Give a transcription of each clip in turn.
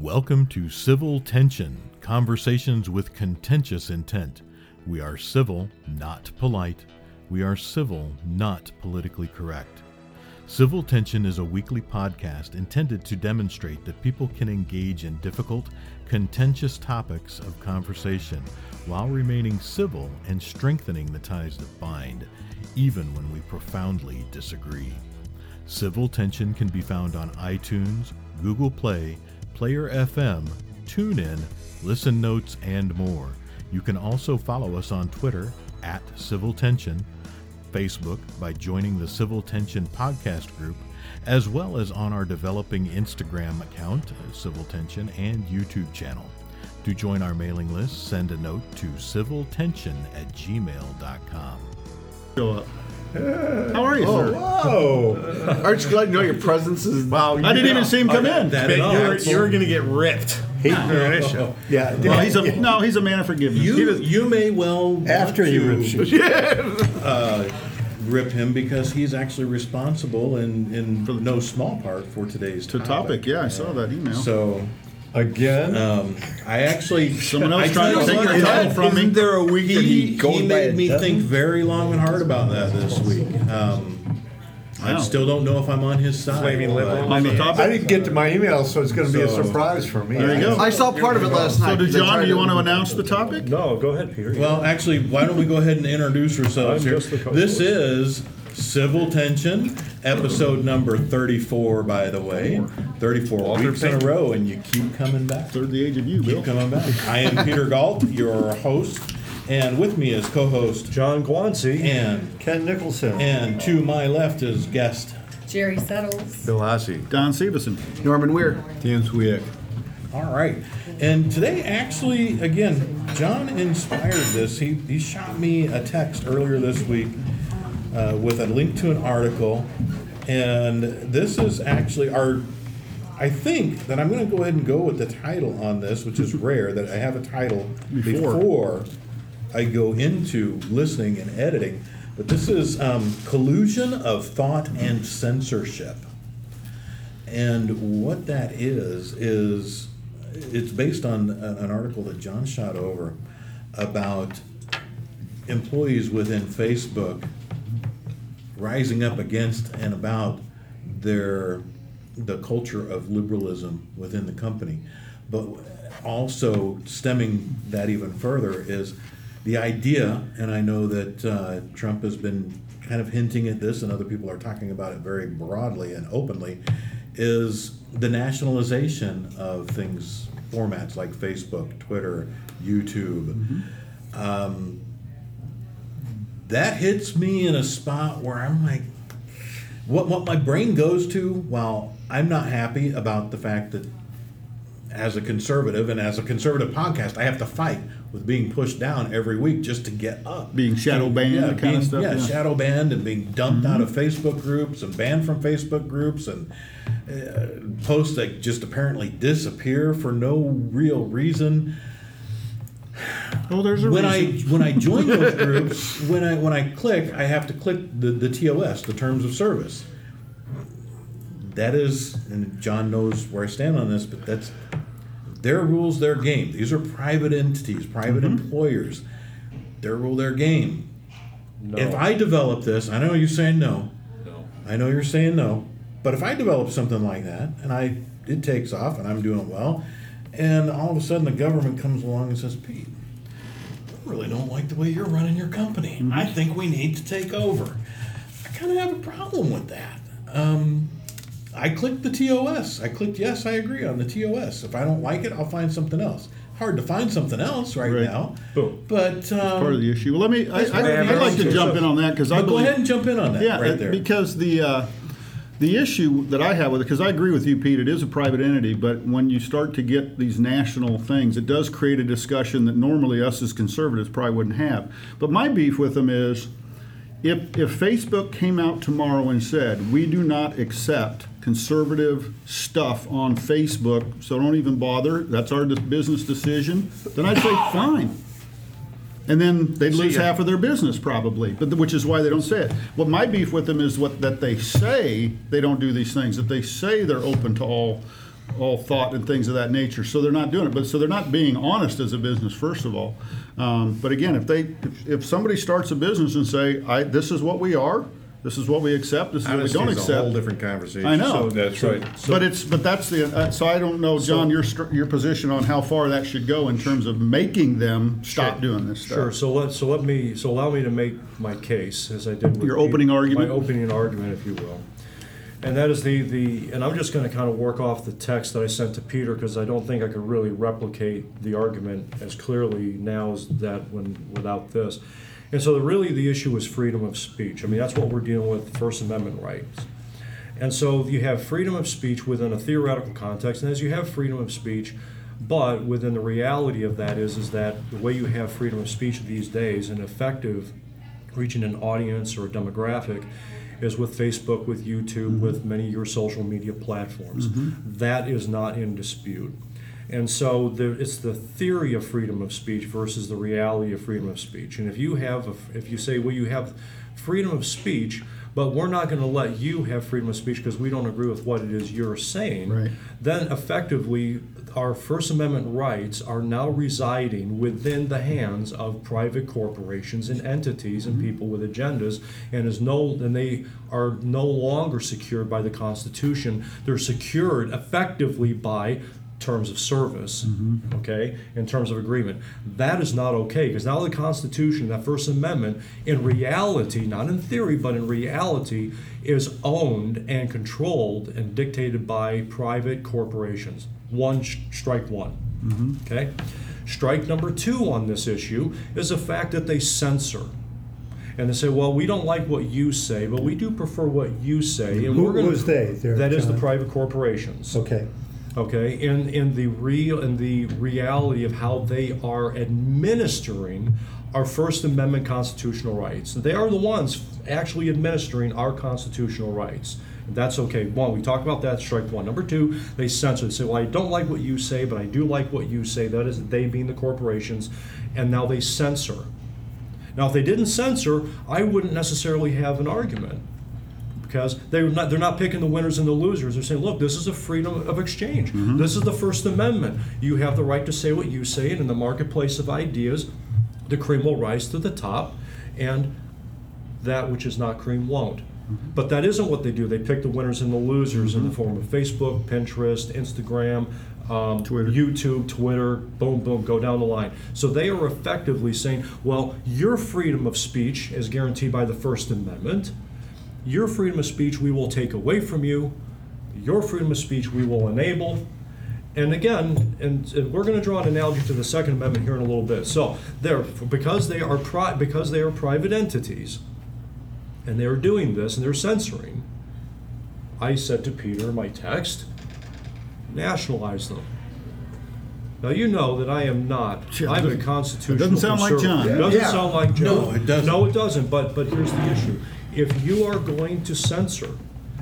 Welcome to Civil Tension Conversations with Contentious Intent. We are civil, not polite. We are civil, not politically correct. Civil Tension is a weekly podcast intended to demonstrate that people can engage in difficult, contentious topics of conversation while remaining civil and strengthening the ties that bind, even when we profoundly disagree. Civil Tension can be found on iTunes, Google Play, Player FM, TuneIn, Listen Notes, and more. You can also follow us on Twitter at Civil Tension, Facebook by joining the Civil Tension podcast group, as well as on our developing Instagram account, Civil Tension, and YouTube channel. To join our mailing list, send a note to civiltension at gmail.com. Show up. How are you, sir? Whoa! Aren't you glad to know your presence is? Wow, I didn't even see him come in. That Man, at all. you're, you're going to get ripped. Hate no. Yeah. Well, he's a no. He's a man of forgiveness. You, was- you may well After he to, rips you. uh, rip him because he's actually responsible in, in for no small part for today's to topic. Yeah, I saw that email. So Again? um, I actually Someone else I trying to take your look- title from me. Isn't there a week that He, he he made me dozen? think very long and hard about that this week. Um, I Wow. still don't know if I'm on his side. Flaming but- liberal. on the I topic. didn't get to my email, so it's going to be a surprise for me. There you go. I saw part of it last night. So, They John, do you want to announce the topic? No, go ahead, Peter. Well, actually, why don't we go ahead and introduce ourselves here? just the co-host. This is Civil Tension, episode number 34, by the way. 34 weeks in a row, and you keep coming back. Third the age of you, Bill. Keep coming back. I am Peter Galt, your host, and with me is co host John Guanci. and Ken Nicholson. and to my left is guest. Jerry Settles. Bill Lassie. Don Severson. Norman Weir. Dan Swiak. All right. And today, actually, again, John inspired this. He, he shot me a text earlier this week uh, with a link to an article. And this is actually our. I think that I'm going to go ahead and go with the title on this, which is rare that I have a title Before. before I go into listening and editing. But this is um, Collusion of Thought and Censorship. And what that is, is it's based on an article that John shot over about employees within Facebook rising up against and about their the culture of liberalism within the company. But also stemming that even further is the idea, and I know that uh, Trump has been kind of hinting at this, and other people are talking about it very broadly and openly, is the nationalization of things, formats like Facebook, Twitter, YouTube. Um, that hits me in a spot where I'm like, what what my brain goes to while I'm not happy about the fact that as a conservative and as a conservative podcast, I have to fight with being pushed down every week just to get up. Being shadow banned, yeah, kind of stuff, Yeah, yeah. Mm-hmm. shadow banned and being dumped out of Facebook groups and banned from Facebook groups and uh, posts that just apparently disappear for no real reason Oh, there's a when I when I join those groups, when I when I click, I have to click the, the TOS, the terms of service. That is, and John knows where I stand on this, but that's their rules, their game. These are private entities, private Mm-hmm. employers. Their rule, their game. No. If I develop this, I know you're saying no. No. I know you're saying no, but if I develop something like that and I it takes off and I'm doing well, and all of a sudden the government comes along and says, Pete, I really don't like the way you're running your company. I think we need to take over. I kind of have a problem with that. Um, I clicked the TOS. I clicked yes, I agree on the TOS. If I don't like it, I'll find something else. Hard to find something else right, Right. now, Boom. but um, part of the issue. Well, let me. I, I'd like to jump in on that because I but go ahead and jump in on that Yeah, right uh, there. because the uh, the issue that I have with it, because I agree with you, Pete, it is a private entity, but when you start to get these national things, it does create a discussion that normally us as conservatives probably wouldn't have. But my beef with them is, if if Facebook came out tomorrow and said we do not accept conservative stuff on Facebook, so don't even bother, that's our business decision, then I'd say fine and then they'd lose ya. half of their business probably. But which is why they don't say it. What my beef with them is what that they say they don't do these things. That they say they're open to all all thought and things of that nature. So they're not doing it. But so they're not being honest as a business, first of all. Um, but again, if they if, if somebody starts a business and say, I this is what we are, this is what we accept, this is what we don't is a accept. whole different conversation. I know. That's right. but it's but that's the uh, so I don't know, John, your str- your position on how far that should go in terms of making them stop doing this stuff. Sure, so let, so let me, so allow me to make my case, as I did with. Your opening argument? My opening argument, if you will. And that is the, the, and I'm just gonna kind of work off the text that I sent to Peter, because I don't think I could really replicate the argument as clearly now as that when, without this. And so the, really, the issue is freedom of speech. I mean, that's what we're dealing with, First Amendment rights. And so you have freedom of speech within a theoretical context, and as you have freedom of speech, but within the reality of that is, is that the way you have freedom of speech these days and effective reaching an audience or a demographic is with Facebook, with YouTube, with many of your social media platforms. Mm-hmm. That is not in dispute. And so there, it's the theory of freedom of speech versus the reality of freedom of speech. And if you have, a, if you say, well, you have freedom of speech, but we're not going to let you have freedom of speech because we don't agree with what it is you're saying, Right. then effectively our First Amendment rights are now residing within the hands of private corporations and entities and mm-hmm. people with agendas, and is no and they are no longer secured by the Constitution. They're secured effectively by terms of service, mm-hmm. okay, in terms of agreement. That is not okay because now the Constitution, that First Amendment, in reality, not in theory, but in reality, is owned and controlled and dictated by private corporations. One sh- strike one. Mm-hmm. Okay? Strike number two on this issue is the fact that they censor. And they say, well, we don't like what you say, but we do prefer what you say. And Who- we're gonna, who's they there, That is the private corporations Okay. Okay in in the real in the reality of how they are administering our first amendment constitutional rights. They are the ones actually administering our constitutional rights. That's okay. One we talk about that strike one. Number two they censor they say well i don't like what you say but i do like what you say. That is they being the corporations and now they censor. Now if they didn't censor i wouldn't necessarily have an argument because they're not they're not picking the winners and the losers. They're saying, look, this is a freedom of exchange. Mm-hmm. This is the First Amendment. You have the right to say what you say, and in the marketplace of ideas, the cream will rise to the top, and that which is not cream won't. Mm-hmm. But that isn't what they do. They pick the winners and the losers in the mm-hmm. form of Facebook, Pinterest, Instagram, um, Twitter. YouTube, Twitter, boom, boom, go down the line. So they are effectively saying, well, your freedom of speech is guaranteed by the First Amendment. Your freedom of speech we will take away from you. Your freedom of speech we will enable. And again, and, and we're going to draw an analogy to the Second Amendment here in a little bit. So, they're because they are pri- because they are private entities, and they are doing this and they're censoring. I said to Peter in my text, nationalize them. Now you know that I am not. Yeah, I'm a constitutional. it doesn't sound like. John. It doesn't Yeah. sound like John. No, it doesn't. No, it doesn't. But but here's the issue: if you are going to censor,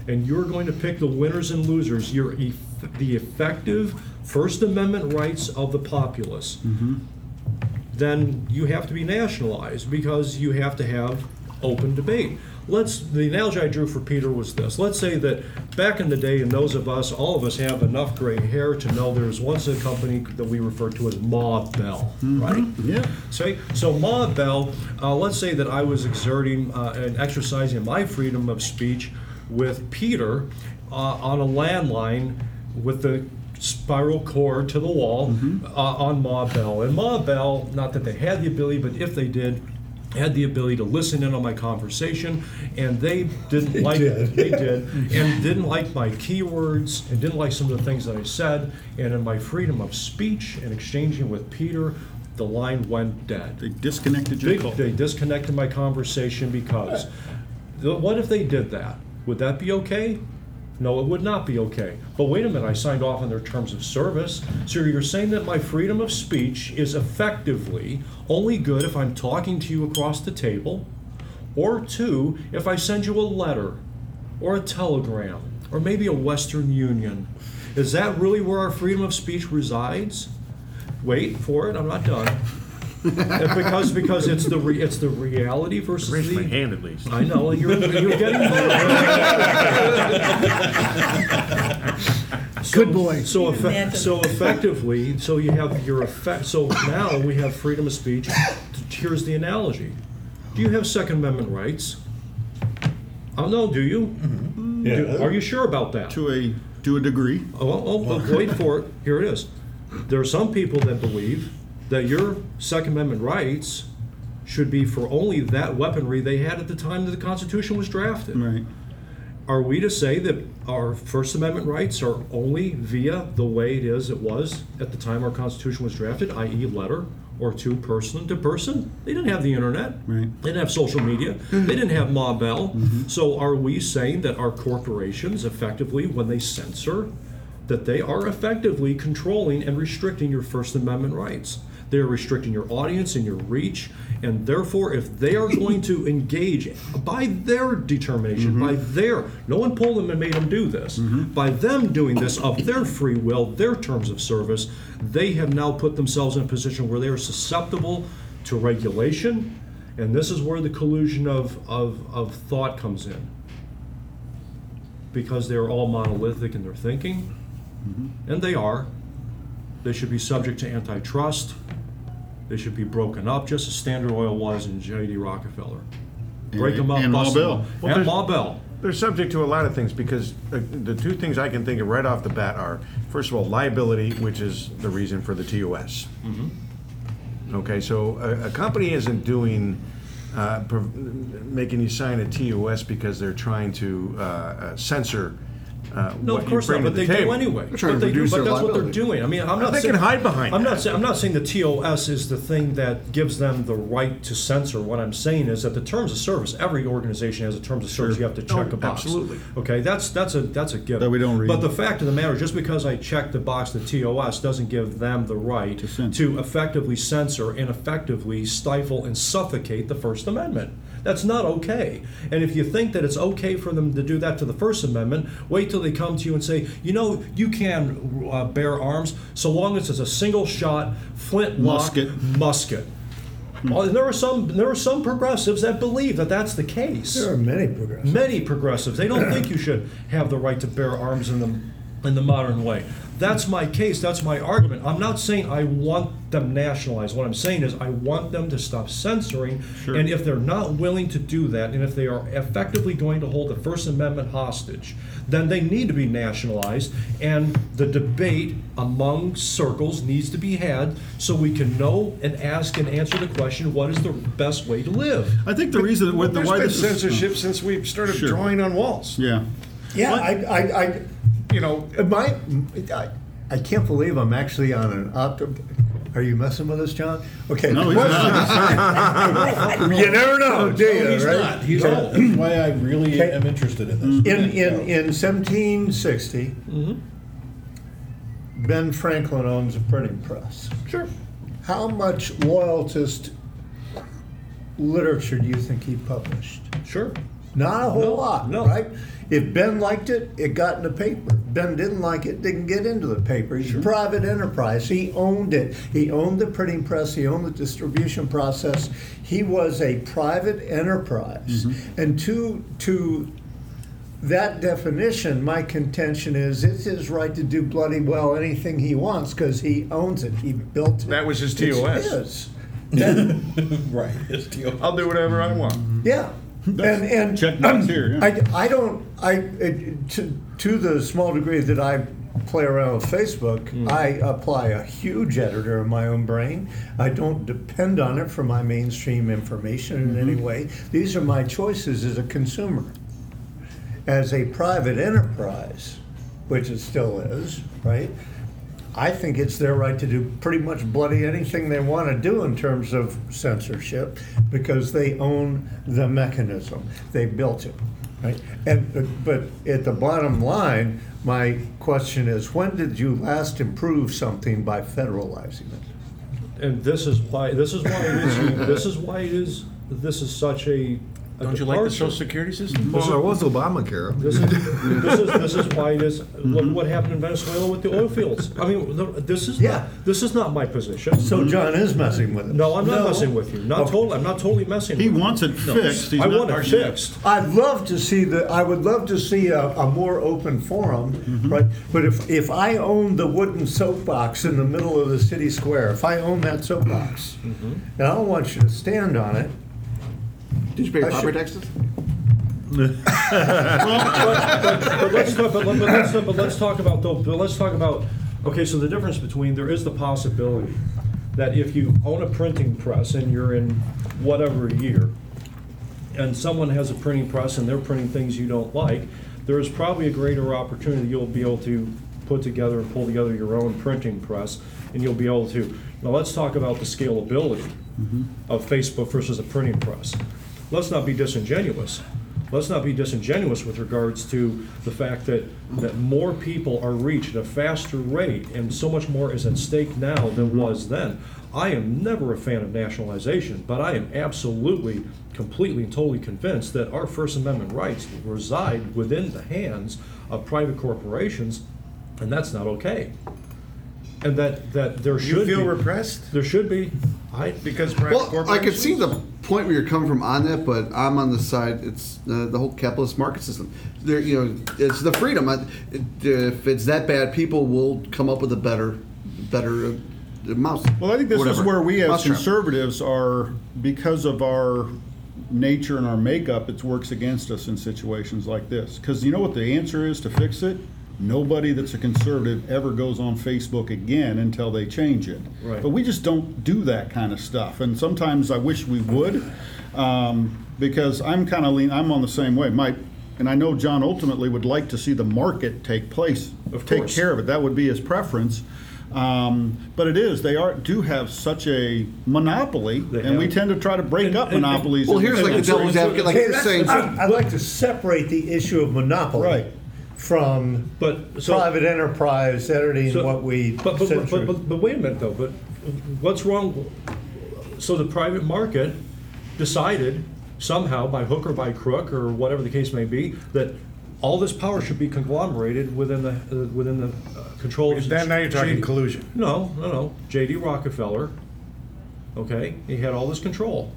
and you're going to pick the winners and losers, you're eff- the effective First Amendment rights of the populace. Mm-hmm. Then you have to be nationalized because you have to have open debate. Let's the analogy I drew for Peter was this. Let's say that back in the day, and those of us, all of us have enough gray hair to know there was once a company that we refer to as Ma Bell, right? Yeah. Say, so Ma Bell, uh, let's say that I was exerting uh, and exercising my freedom of speech with Peter uh, on a landline with the spiral cord to the wall uh, on Ma Bell. And Ma Bell, not that they had the ability, but if they did, had the ability to listen in on my conversation, and they didn't like did. they did, and didn't like my keywords, and didn't like some of the things that I said, and in my freedom of speech and exchanging with Peter, the line went dead. They disconnected your They, call. they disconnected my conversation because what if they did that? Would that be okay? No, it would not be okay. But wait a minute, I signed off on their terms of service. So you're saying that my freedom of speech is effectively only good if I'm talking to you across the table, or two, if I send you a letter, or a telegram, or maybe a Western Union. Is that really where our freedom of speech resides? Wait for it, I'm not done. And because because it's the re, it's the reality versus Raise the my hand at least. I know you're you're getting Good boy. So, effe- so effectively, so you have your effect, so now we have freedom of speech. Here's the analogy. Do you have Second Amendment rights? Oh, no, do you? Mm-hmm. Do- Are you sure about that? To a, to a degree. Oh, well, oh, wait for it. Here it is. There are some people that believe that your Second Amendment rights should be for only that weaponry they had at the time that the Constitution was drafted. Right. Are we to say that our First Amendment rights are only via the way it is it was at the time our Constitution was drafted, i.e., letter or two, person to person? They didn't have the internet. Right. They didn't have social media. They didn't have Ma Bell. Mm-hmm. So are we saying that our corporations effectively, when they censor, that they are effectively controlling and restricting your First Amendment rights? They're restricting your audience and your reach, and therefore, if they are going to engage by their determination, by mm-hmm. their, no one pulled them and made them do this, mm-hmm. by them doing this of their free will, their terms of service, they have now put themselves in a position where they are susceptible to regulation, and this is where the collusion of, of, of thought comes in. Because they're all monolithic in their thinking, mm-hmm. and they are. They should be subject to antitrust. They should be broken up, just as Standard Oil was in J.D. Rockefeller. Break them up, And Ma bust them Bell. Well, And there's- Ma Bell. They're subject to a lot of things because uh, the two things I can think of right off the bat are, first of all, liability, which is the reason for the TOS. Okay, so a, a company isn't doing, uh, prov- making you sign a TOS because they're trying to uh, uh, censor uh, No, what of you course bring not, but the they do anyway. They're trying But to they do, but their that's what they're doing. I mean, I'm not They saying. can hide behind I'm that. not saying, I'm not saying the TOS is the thing that gives them the right to censor. What I'm saying is that the terms of service, every organization has a terms of service, you have to check Oh, a box. absolutely. Okay, that's, that's a, that's a given. That we don't read. But the fact of the matter, just because I check the box, the TOS, doesn't give them the right To censor. to effectively censor and effectively stifle and suffocate the First Amendment. That's not okay. And if you think that it's okay for them to do that to the First Amendment, wait till they come to you and say, you know, you can uh, bear arms so long as it's a single shot flintlock Musket. musket. Well, there are some there are some progressives that believe that that's the case. There are many progressives. Many progressives. They don't think you should have the right to bear arms in the in the modern way. That's my case. That's my argument. I'm not saying I want them nationalized. What I'm saying is I want them to stop censoring. And if they're not willing to do that, and if they are effectively going to hold the First Amendment hostage, then they need to be nationalized. And the debate among circles needs to be had so we can know and ask and answer the question: What is the best way to live? I think the reason, Well, with the there's why been this is. censorship since we've started Sure. drawing on walls. Yeah. Yeah, I, I, I, You know, my, I, I can't believe I'm actually on an opt. Are you messing with us, John? Okay. No, he's not. You never know, do you? He's right? not. He's not. That's why I really Okay. am interested in this. In, in, in 1760, mm-hmm. Ben Franklin owns a printing press. Sure. How much loyalist literature do you think he published? Sure. Not a whole No, lot, no. right? If Ben liked it, it got in the paper. Ben didn't like it, didn't get into the paper. He's a private enterprise. He owned it. He owned the printing press. He owned the distribution process. He was a private enterprise. Mm-hmm. And to to that definition, my contention is it's his right to do bloody well anything he wants because he owns it. He built it. That was his It's TOS. his. That- Right. his the- I'll do whatever I want. Yeah. And, and Check marks here, yeah. I, I don't, I, it, to, to the small degree that I play around with Facebook, Hmm. I apply a huge editor in my own brain. I don't depend on it for my mainstream information in any Mm-hmm. way. These are my choices as a consumer. As a private enterprise, which it still is, right? I think it's their right to do pretty much bloody anything they want to do in terms of censorship because they own the mechanism. They built it, right? And but, at the bottom line, my question is, when did you last improve something by federalizing it? and this is why this is why it is this is why it is this is such a Don't you like the social security system? Well, there was Obamacare. This is, this is, this is why it is, what, what happened in Venezuela with the oil fields. I mean, the- this is, Yeah. not this is not my position. So John is messing with it. No, I'm not No. messing with you. Not Okay. totally, I'm not totally messing with He you. wants it fixed. He's I not want it fixed. I'd love to see the, I would love to see a, a more open forum, Mm-hmm. right? But if, if I own the wooden soapbox in the middle of the city square, if I own that soapbox, Mm-hmm. and I don't want you to stand on it, Did you pay your I property should- taxes? But let's talk, but let- but let's, but let's talk about, though, but let's talk about, okay, so the difference between, there is the possibility that if you own a printing press and you're in whatever year, and someone has a printing press and they're printing things you don't like, there is probably a greater opportunity you'll be able to put together and pull together your own printing press, and you'll be able to, now let's talk about the scalability mm-hmm. of Facebook versus a printing press. Let's not be disingenuous. Let's not be disingenuous with regards to the fact that, that more people are reached at a faster rate, and so much more is at stake now than was then. I am never a fan of nationalization, but I am absolutely, completely, and totally convinced that our First Amendment rights reside within the hands of private corporations, and that's not okay. And that, that there You should be. feel repressed? There should be. I, Because private Well, I could see the point where you're coming from on that, but I'm on the side. It's uh, the whole capitalist market system. There, you know, it's the freedom. I, it, if it's that bad, people will come up with a better, better uh, mouse. Well, I think this is where we as Mousetrap. conservatives are, because of our nature and our makeup, it works against us in situations like this. Because you know what the answer is to fix it? Nobody that's a conservative ever goes on Facebook again until they change it. Right. But we just don't do that kind of stuff. And sometimes I wish we would, um, because I'm kind of lean, I'm on the same way. My, and I know John ultimately would like to see the market take place, Of take course. care of it. That would be his preference. Um, but it is, they are, do have such a monopoly, They and we tend to try to break And- up and- monopolies. Well, here's like the devil's advocate, like Okay, you're saying. I- I'd like to separate the issue of monopoly Right. From but, so. private enterprise editing So- what we But, but, censor. but, but, but wait a minute though, but what's wrong? So the private market decided somehow by hook or by crook or whatever the case may be, that all this power should be conglomerated within the, uh, within the uh, control of. Then now you're talking J.D. collusion. No, no, no. J.D. Rockefeller, okay, he had all this control.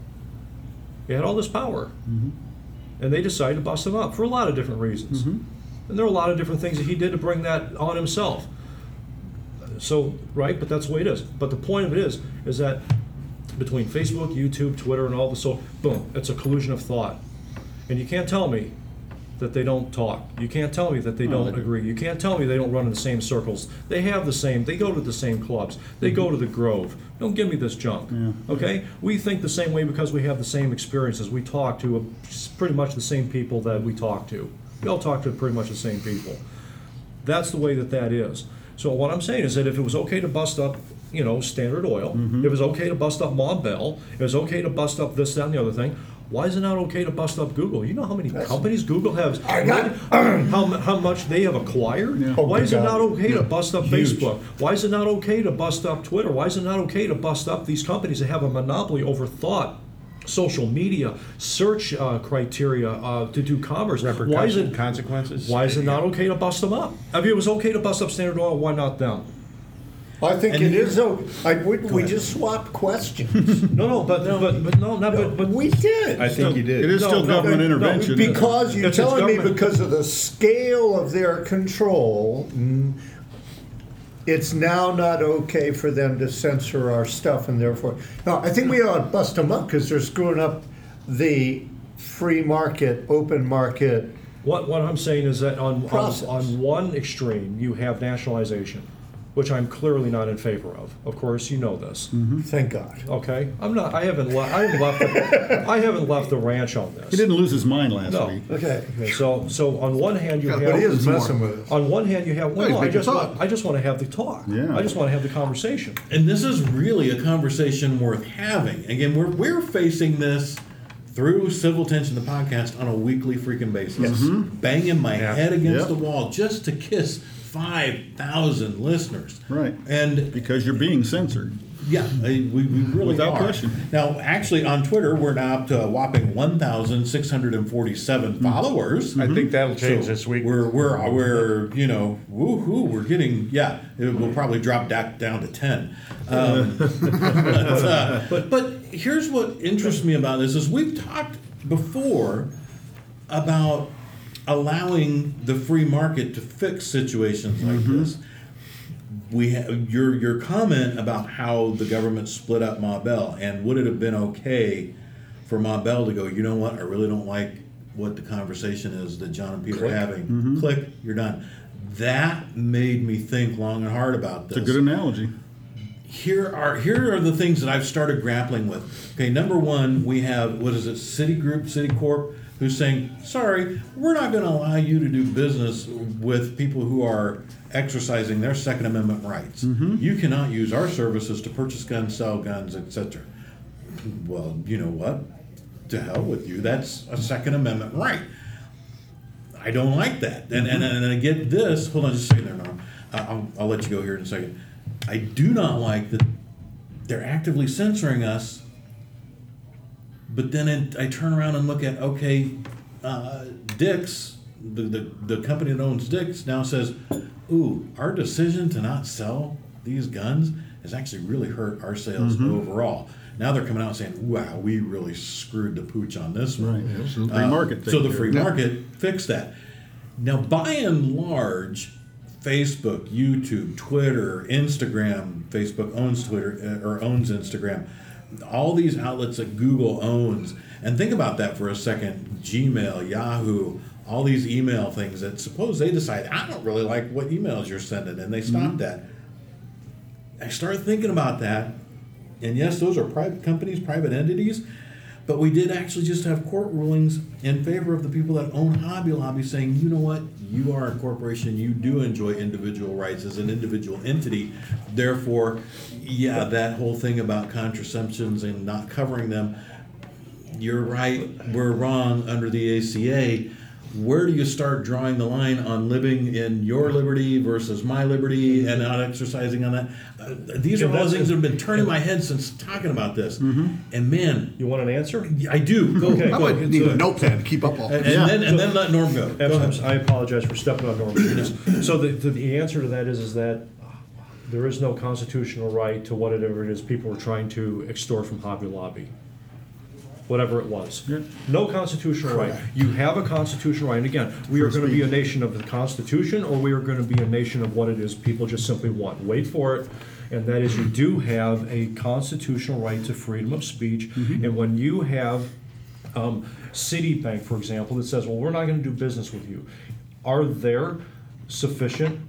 He had all this power. And they decided to bust him up for a lot of different reasons. And there are a lot of different things that he did to bring that on himself. So, right, but that's the way it is. But the point of it is, is that between Facebook, YouTube, Twitter, and all the so, boom, it's a collusion of thought. And you can't tell me that they don't talk. You can't tell me that they don't agree. You can't tell me they don't run in the same circles. They have the same, they go to the same clubs. They go to the Grove. Don't give me this junk. Okay? We think the same way because we have the same experiences. We talk to a, pretty much the same people that we talk to. We all talk to pretty much the same people. That's the way that that is. So what I'm saying is that if it was okay to bust up, you know, Standard Oil, Mm-hmm. if it was okay to bust up Ma Bell, if it was okay to bust up this, that, and the other thing, why is it not okay to bust up Google? You know how many companies Google has, got- how, how much they have acquired? Oh, Why is it not okay to bust up Huge. Facebook? Why is it not okay to bust up Twitter? Why is it not okay to bust up these companies that have a monopoly over thought? Social media, search uh, criteria uh, to do commerce. Why is it consequences. why is it not okay to bust them up? I mean, it was okay to bust up Standard Oil, why not them? I think And it you- is. we, we just swapped questions. No, no, but but but no, not but but we did. I think you did. It is No, still no, government no, no, intervention. Because you're It's- it's telling me because of the scale of their control, mm, it's now not okay for them to censor our stuff, and therefore, no, I think we ought to bust them up because they're screwing up the free market, open market. what what I'm saying is that on on, Process. on one extreme you have nationalization, which I'm clearly not in favor of. Of course, you know this. Mm-hmm. Thank God. Okay, I'm not. I haven't. Le- I haven't left. The, I haven't left the ranch on this. He didn't lose his mind last No. week. Okay. Okay, so so on one hand you have. But he is more. messing with us. On one hand, you have. Well, he's no, I just talk. want, I just want to have the talk. Yeah. I just want to have the conversation. And this is really a conversation worth having. Again, we're, we're facing this through Civil Tension, the podcast, on a weekly freaking basis. Mm-hmm. Banging my Yeah. head against Yep. the wall just to kiss five thousand listeners. Right. And Because you're being censored. yeah, we, we really Without are. question. Now, actually, on Twitter, we're now up to a whopping 1,647 followers. I think that'll change So this week. We're, we're, we're, you know, woohoo, we're getting, yeah, it will probably drop back down to 10. Um, but, uh, but here's what interests me about this is we've talked before about allowing the free market to fix situations like mm-hmm. this. We ha- your your comment about how the government split up Ma Bell and would it have been okay for Ma Bell to go, you know what, I really don't like what the conversation is that John and Peter are having. Mm-hmm. Click, you're done. That made me think long and hard about this It's a good analogy. here are here are the things that I've started grappling with. Okay, number one, we have what is it, Citigroup, Citicorp, who's saying, sorry, we're not going to allow you to do business with people who are exercising their Second Amendment rights. Mm-hmm. You cannot use our services to purchase guns, sell guns, etc. Well, you know what? To hell with you. That's a Second Amendment right. I don't like that. And, and, mm-hmm. and I get this. Hold on just a second there, Norm. I'll, I'll let you go here in a second. I do not like that they're actively censoring us, but then it, I turn around and look at, okay, uh, Dick's, the, the, the company that owns Dick's, now says, ooh, our decision to not sell these guns has actually really hurt our sales overall. Now they're coming out saying, wow, we really screwed the pooch on this one. Right. Absolutely. Free market So the free Yeah. market fixed that. Now, by and large, Facebook, YouTube, Twitter, Instagram, Facebook owns Twitter uh, or owns Instagram, all these outlets that Google owns. And think about that for a second Gmail, Yahoo, all these email things that suppose they decide, I don't really like what emails you're sending, and they stop mm-hmm. that. I started thinking about that. And yes, those are private companies, private entities, but we did actually just have court rulings in favor of the people that own Hobby Lobby saying, you know what, you are a corporation, you do enjoy individual rights as an individual entity. Therefore, yeah, that whole thing about contraceptions and not covering them, you're right, we're wrong under the ACA. Where do you start drawing the line on living in your liberty versus my liberty and not exercising on that? Uh, these are all things that have been turning my head since talking about this. And man, You want an answer? I do. Go, Okay. I go. would need a notepad to keep up all And, this. and then and then let Norm go. Go ahead. I apologize for stepping on Norman's. So the, the, the answer to that is, is that there is no constitutional right to whatever it is people are trying to extort from Hobby Lobby. Whatever it was. Yeah. No constitutional right. You have a constitutional right, and again, we are gonna be a nation of the Constitution, or we are gonna be a nation of what it is people just simply want. Wait for it. And that is, you do have a constitutional right to freedom of speech, and when you have um, Citibank, for example, that says, well, we're not going to do business with you. Are there sufficient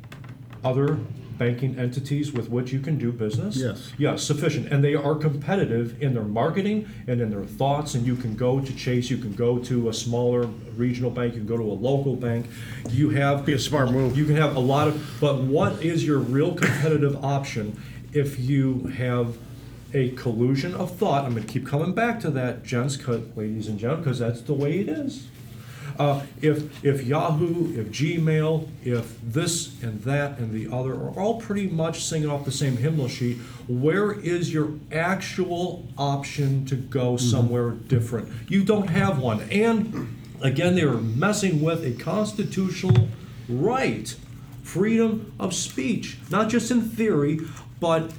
other banking entities with which you can do business? Yes. Yes, sufficient. And they are competitive in their marketing and in their thoughts. And you can go to Chase, you can go to a smaller regional bank, you can go to a local bank. You have. Be a smart move. You can have a lot of, but what is your real competitive option if you have a collusion of thought? I'm going to keep coming back to that, gents, ladies and gentlemen, because that's the way it is. Uh, if if Yahoo, if Gmail, if this and that and the other are all pretty much singing off the same hymnal sheet, where is your actual option to go somewhere different? You don't have one. And again, they are messing with a constitutional right, freedom of speech, not just in theory, but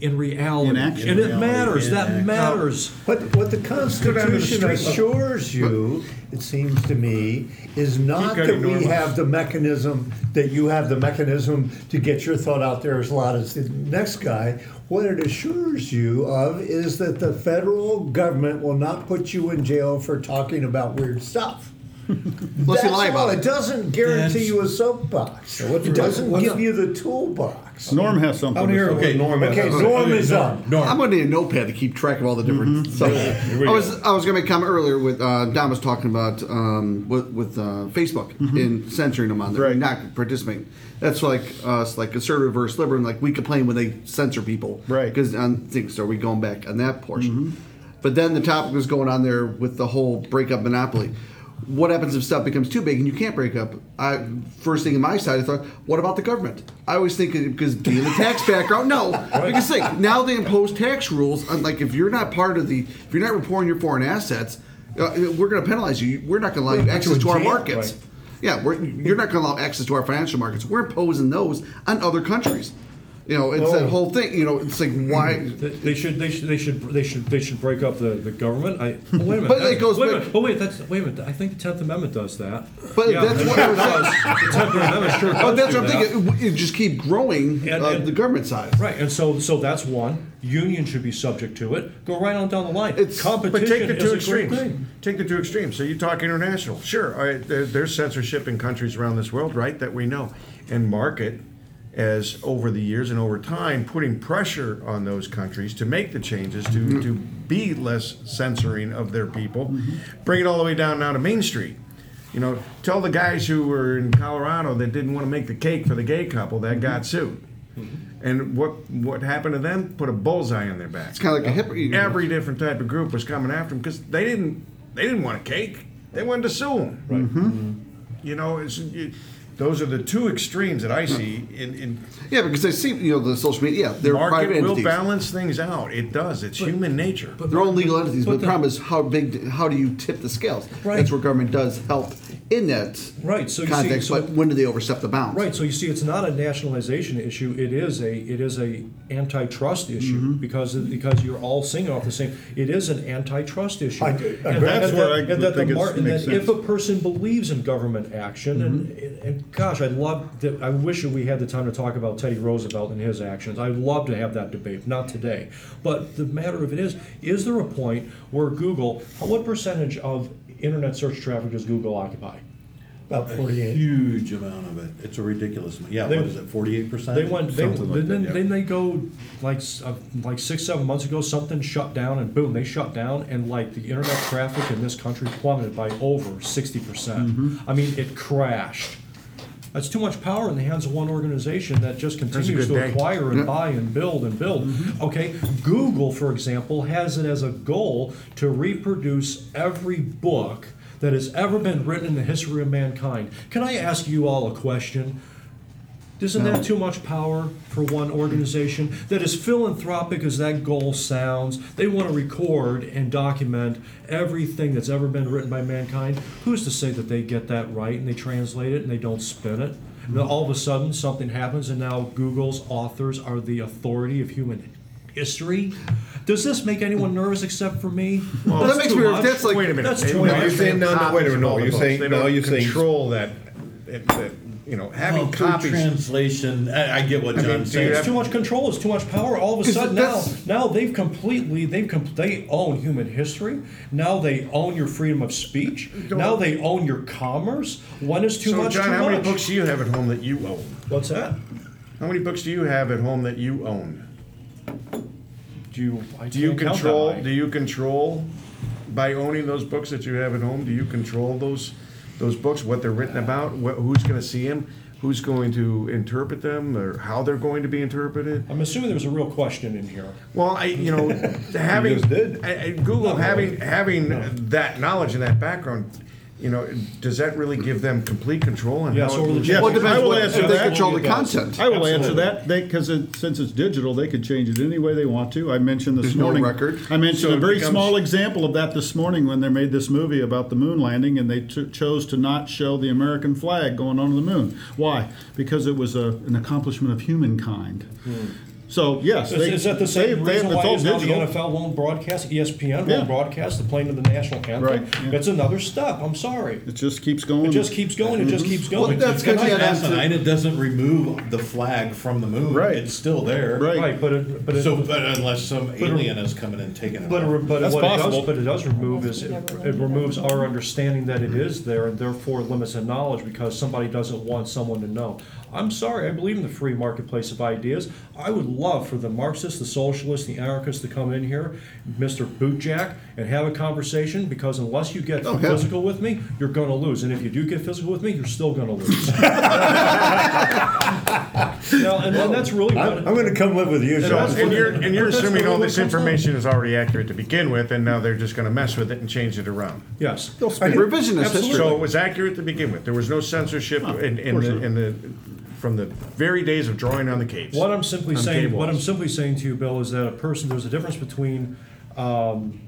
in reality. In action. And it reality, matters. that action. matters. What, what the Constitution street. assures you, it seems to me, is not that we Norma. have the mechanism, that you have the mechanism to get your thought out there as loud as the next guy. What it assures you of is that the federal government will not put you in jail for talking about weird stuff. Unless you That's lie all. It it. doesn't guarantee That's- you a soapbox. It doesn't give you the toolbox. Norm has something. I want to to hear say. what Norm has Okay, to. Norm is up. Norm. I'm gonna need a notepad to keep track of all the different stuff. Here we I was. I was gonna make a comment earlier with uh, Don was talking about um, with, with uh, Facebook in censoring them on there, Right. not participating. That's like us, like conservative versus liberal. Like we complain when they censor people, Right. Because on things, so we going back on that portion. But then the topic was going on there with the whole breakup monopoly. What happens if stuff becomes too big and you can't break up? I first thing in my side, I thought, what about the government? I always think because being a tax background, no, because think now they impose tax rules. on, Like if you're not part of the, if you're not reporting your foreign assets, uh, we're going to penalize you. We're not going to allow you access to our markets. right. Yeah, we're, you're not going to allow access to our financial markets. We're imposing those on other countries. You know, it's Oh. that whole thing. You know, it's like why. They they should, they should, they should, they should, they should break up the, the government. I, oh, wait a minute. But it goes wait a back- minute. But wait, that's, wait a minute. I think the Tenth Amendment does that. But Yeah, that's what I sure was saying. does. The Tenth Amendment sure does But that's do what I'm that. thinking. It, it just keep growing And- uh, and- the government side. Right, and so, so that's one. Union should be subject to it. Go right on down the line. It's- Competition But take the is two a great extremes. thing. Take the two extremes. So you talk international. Sure, all right, there, there's censorship in countries around this world, right? That we know, and market as over the years and over time putting pressure on those countries to make the changes to Mm-hmm. to be less censoring of their people. Mm-hmm. Bring it all the way down now to Main Street. You know, tell the guys who were in Colorado that didn't want to make the cake for the gay couple that got mm-hmm. sued. Mm-hmm. And what what happened to them? Put a bullseye on their back It's kind of like a hip. every different type of group was coming after them because they didn't they didn't want a cake. They wanted to sue them Right. You know, it's, it, those are the two extremes that I see in, in Yeah, because I see, you know, the social media. Yeah, they're market private will entities. balance things out. It does. It's human nature. They're all legal entities, but, but the the- problem is how big, how do you tip the scales? Right. That's where government does help in that Right, so you see- context. so- but when do they overstep the bounds? Right, so you see, it's not a nationalization issue. It is a it is a antitrust issue Mm-hmm. because because you're all singing off the same. It is an antitrust issue. I- I- And That's that- where I and that think it's- mar- and makes that if a person believes in government action, and, Mm-hmm. and gosh, I'd love. To, I wish that we had the time to talk about Teddy Roosevelt and his actions. I'd love to have that debate. Not today, but the matter of it is, is there a point where Google? What percentage of internet search traffic does Google occupy? About A 48. huge amount of it. It's a ridiculous, amount. yeah, They- what is it, forty-eight percent? They went. They, Something like then, that, yeah. then they go like s- uh, like six seven months ago. Something shut down, and boom, they shut down, and like the internet traffic in this country plummeted by over sixty percent. Mm-hmm. I mean, it crashed. That's too much power in the hands of one organization that just continues to day. acquire and Yeah. buy and build and build. Okay, Google, for example, has it as a goal to reproduce every book that has ever been written in the history of mankind. Can I ask you all a question? Isn't that too much power for one organization that is philanthropic as that goal sounds? They want to record and document everything that's ever been written by mankind. Who's to say that they get that right and they translate it and they don't spin it? And then all of a sudden something happens and now Google's authors are the authority of human history? Does this make anyone nervous except for me? Well, that makes too me nervous. much. That's like- wait a minute. That's They too don't much. You're saying- no, no, wait a minute, no, you're saying- no, you're saying- control that, that, that, you know, having Oh, copies. translation, I, I get what I mean, John's do saying. have- It's too much control. It's too much power. All of a sudden now, now they've completely they've com- they own human history. Now they own your freedom of speech. Now they own your commerce. One is too so, much? John, too how many books do you have at home that you own? What's that? How many books do you have at home that you own? Do you I Do you can't count that control? Do you control by owning those books that you have at home? Do you control those those books? What they're written about? What, who's going to see them? Who's going to interpret them, or how they're going to be interpreted? I'm assuming there's a real question in here. Well, I, you know, having just did. I- I- Google having having that knowledge and that background, you know, does that really give them complete control on Yes, how? over the Yes, Well, it depends I will what- answer if they that. control the content. I will answer Absolutely. that because it, since it's digital, they could change it any way they want to. I mentioned this There's no morning. record. I mentioned So a it very becomes- small example of that this morning when they made this movie about the moon landing, and they t- chose to not show the American flag going onto the moon. Why? Because it was a, an accomplishment of humankind. Hmm. So yes, Is, they, is that the same they- reason it's why all now the digital. NFL won't broadcast, ESPN Yeah. won't broadcast the playing of the national anthem? Right, yeah. That's another step. I'm sorry. It just keeps going. It just keeps going. It just mm-hmm. keeps going. Well, that's Can good. I Yeah, ask that's- tonight, it doesn't remove the flag from the moon. Right. It's still there. Right. right, but it, but it, So, but unless some alien is coming and taking it But, off. it- but That's what it possible. does, but it does remove is, it it removes our understanding that it is there and therefore limits the knowledge because somebody doesn't want someone to know. I'm sorry, I believe in the free marketplace of ideas. I would love for the Marxists, the socialists, the anarchists to come in here, Mr. Bootjack, and have a conversation because unless you get oh, yeah. physical with me, you're gonna lose. And if you do get physical with me, you're still gonna lose. Now, and, and that's really I'm. I'm gonna come live with you, So, John. and you're, and you're That's assuming all this what comes down. information is already accurate to begin with, and now they're just gonna mess with it and change it around. Yes. They'll spin revisionist history. So it was accurate to begin with. There was no censorship in, in, the, in the, from the very days of drawing on the caves. What I'm simply on saying, cave what I'm walls. simply saying to you, Bill, is that a person, there's a difference between, um,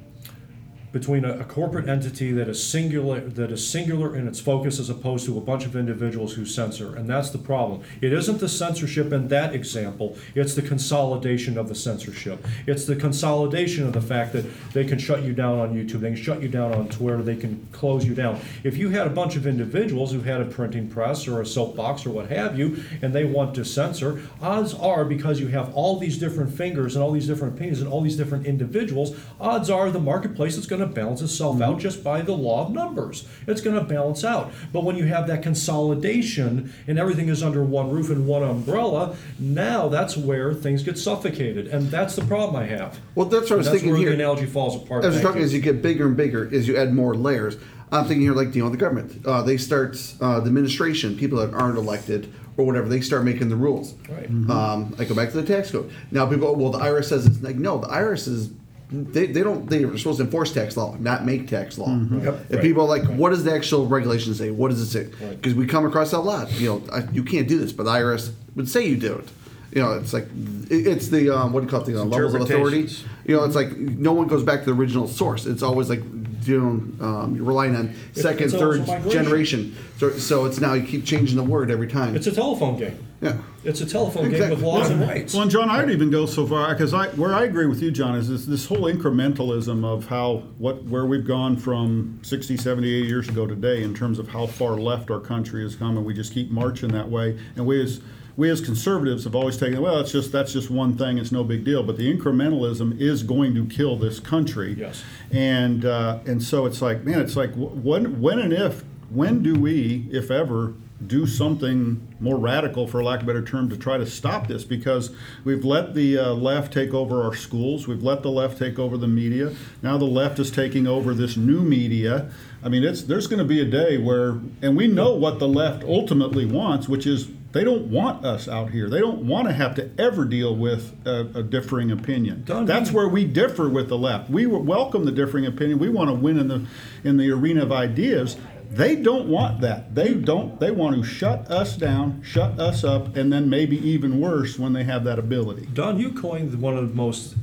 between a, a corporate entity that is singular, that is singular in its focus as opposed to a bunch of individuals who censor, and that's the problem. It isn't the censorship in that example, it's the consolidation of the censorship. It's the consolidation of the fact that they can shut you down on YouTube, they can shut you down on Twitter, they can close you down. If you had a bunch of individuals who had a printing press or a soapbox or what have you, and they want to censor, odds are because you have all these different fingers and all these different opinions and all these different individuals, odds are the marketplace is going to balance itself out just by the law of numbers. It's going to balance out. But when you have that consolidation and everything is under one roof and one umbrella, now that's where things get suffocated, and that's the problem I have. Well, that's what I was thinking where here. the analogy falls apart. As talking, as you get bigger and bigger, as you add more layers, I'm thinking here like you know the government. Uh, they start uh, the administration, people that aren't elected or whatever, they start making the rules. Right. Um, I go back to the tax code. Now people, well, the IRS says it's like no, the IRS is. They, they don't they are supposed to enforce tax law, not make tax law. Yep. If people are like, what does the actual regulation say? What does it say? Because we come across that a lot. You know, I, you can't do this, but the IRS would say you do it. You know, it's like it, it's the um, what do you call it? The uh, levels of authority. You know, it's like no one goes back to the original source. It's always like you know, um, you're relying on second, third generation. So, so it's now you keep changing the word every time. It's a telephone game. Yeah. It's a telephone game Exactly. with laws and rights. Well, and John, I'd even go so far because I, where I agree with you, John, is this, this whole incrementalism of how what where we've gone from 60, 70, 80 years ago today in terms of how far left our country has come, and we just keep marching that way. And we as we as conservatives have always taken well, it's just that's just one thing, it's no big deal. But the incrementalism is going to kill this country. Yes. And uh, and so it's like, man, it's like when when and if when do we, if ever, do something more radical, for lack of a better term, to try to stop this? Because we've let the uh, left take over our schools, we've let the left take over the media. Now the left is taking over this new media. I mean, it's there's going to be a day where, and we know what the left ultimately wants, which is they don't want us out here. They don't want to have to ever deal with a, a differing opinion. Don, That's where we differ with the left. We welcome the differing opinion. We want to win in the in the arena of ideas. They don't want that. They don't. They want to shut us down, shut us up, and then maybe even worse when they have that ability. Don, you coined one of the most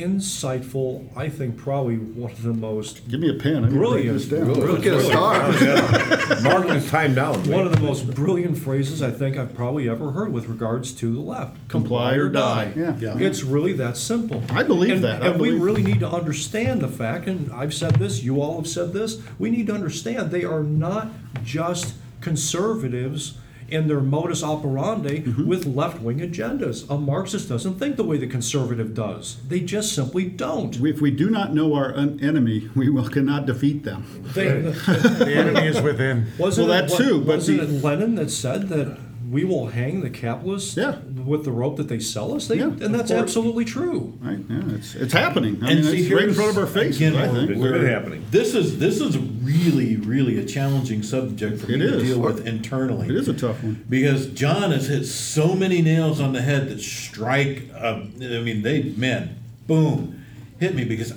insightful, I think probably one of the most Give me a pen. I need to write brilliant, this down. Look at a star. Mark this time down. one of the most brilliant phrases I think I've probably ever heard with regards to the left. Comply or die. Yeah. Yeah. It's really that simple. I believe and, that. I and we believe- really need to understand the fact, and I've said this, you all have said this, we need to understand they are not just conservatives in their modus operandi Mm-hmm. with left wing agendas. A Marxist doesn't think the way the conservative does. They just simply don't. If we do not know our un- enemy, we will cannot defeat them. They, The enemy is within. Wasn't Well, it, that too, but wasn't the- it Lenin that said that we will hang the capitalists Yeah. with the rope that they sell us? They, Yeah, and that's course. absolutely true. Right? Yeah, it's it's happening. I And mean, see, it's right in front of our faces. again, I think. we're- It's been happening. This is this is really really a challenging subject for me It to is. deal with internally. It is a tough one. because John has hit so many nails on the head that strike. Um, I mean, they man, boom, hit me because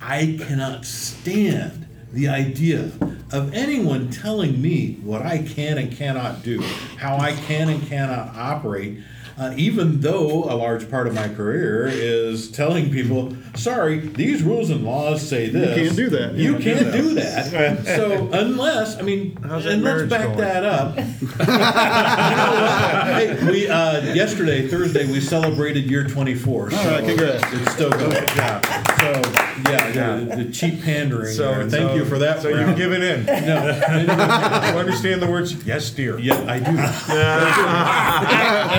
I cannot stand the idea of anyone telling me what I can and cannot do, how I can and cannot operate. Uh, even though a large part of my career is telling people, sorry, these rules and laws say this. You can't do that. You Yeah. can't do that. so unless, I mean, and let's back going? that up. you know what? Hey, we uh, yesterday, Thursday, we celebrated year 24. So All right, congrats. It's still going. Yeah. So yeah, the, the cheap pandering. there. Thank so- you for that. So you've Brown. given in. No, You understand the words? Yes, dear. yeah, I do. and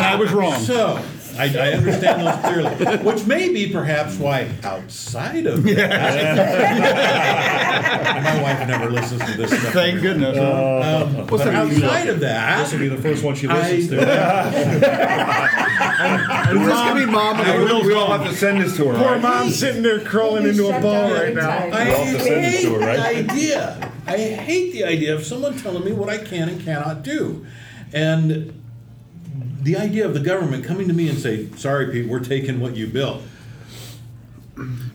I was wrong. So. I, I understand those clearly, which may be perhaps why outside of that, my wife never listens to this stuff. Thank goodness. huh? Um, but outside of that, This will be the first one she I- listens to. Is this gonna be mom? I will We all have to send this to her. Poor right? mom's sitting there crawling into a ball right now. I hate the idea. I hate the idea of someone telling me what I can and cannot do. And the idea of the government coming to me and say, "Sorry, Pete, we're taking what you built,"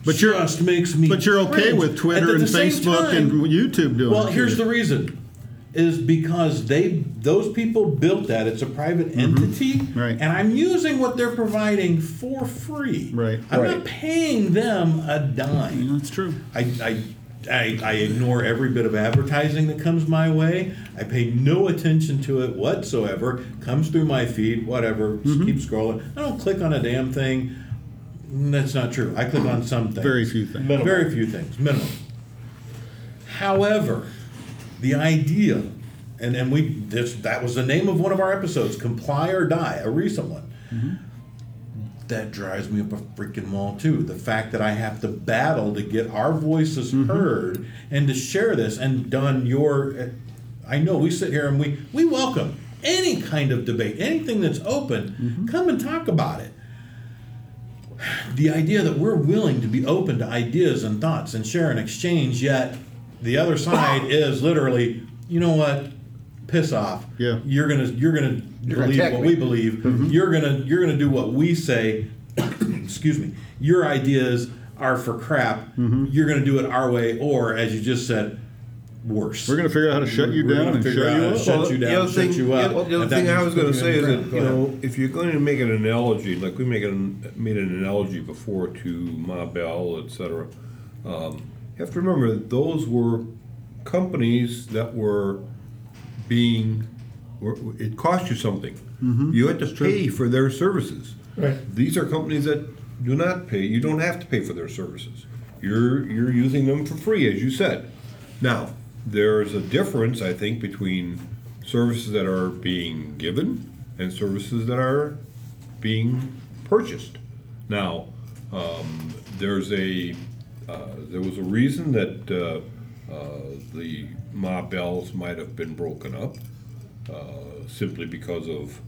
But you're- just makes me. But you're okay cringe. with Twitter at and the same Facebook and YouTube doing that. Well, it. here's too. the reason: is because they those people built that. It's a private entity, Mm-hmm. Right. And I'm using what they're providing for free. Right. I'm Right. not paying them a dime. Yeah, that's true. I, I, I, I ignore every bit of advertising that comes my way. I pay no attention to it whatsoever. Comes through my feed, whatever. Just Mm-hmm. keep scrolling. I don't click on a damn thing. That's not true. I click on some things. Very few things. Minimum. Very few things, minimum. However, the idea, and, and we this that was the name of one of our episodes, Comply or Die, a recent one. That drives me up a freaking wall too. The fact that I have to battle to get our voices mm-hmm. heard and to share this and done your uh, I know we sit here and we we welcome any kind of debate, anything that's open, mm-hmm. come and talk about it the idea that we're willing to be open to ideas and thoughts and share and exchange, yet the other side is literally, you know what, piss off. Yeah. You're gonna you're gonna You're believe what me. we believe. You're gonna you're gonna do what we say. excuse me. Your ideas are for crap. You're gonna do it our way, or as you just said, worse. We're going to figure out how to shut you We're down and shut out you how up. shut Well, you the down, other shut thing- you up. yeah, well, the other thing I was going to say is that prison. you Go ahead. know if you're going to make an analogy, like we make an made an analogy before to Ma Bell, et cetera, um, you have to remember that those were companies that were being. Were, it cost you something. You had to pay for their services. Right. These are companies that do not pay. You don't have to pay for their services. You're you're using them for free, as you said. Now, there's a difference, I think, between services that are being given and services that are being purchased. Now, um, there's a uh, there was a reason that uh, uh, the Ma Bells might have been broken up uh, simply because of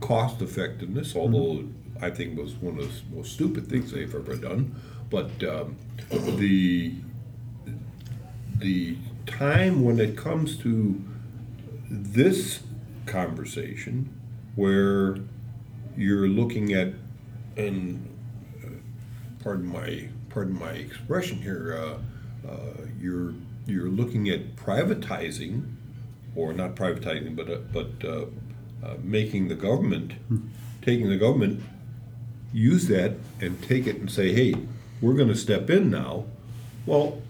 cost effectiveness, although I think was one of the most stupid things they've ever done. But um, the the time when it comes to this conversation, where you're looking at, and uh, pardon my pardon my expression here, uh, uh, you're you're looking at privatizing, or not privatizing, but uh, but uh, uh, making the government, taking the government, use that and take it and say, hey, we're going to step in now. Well,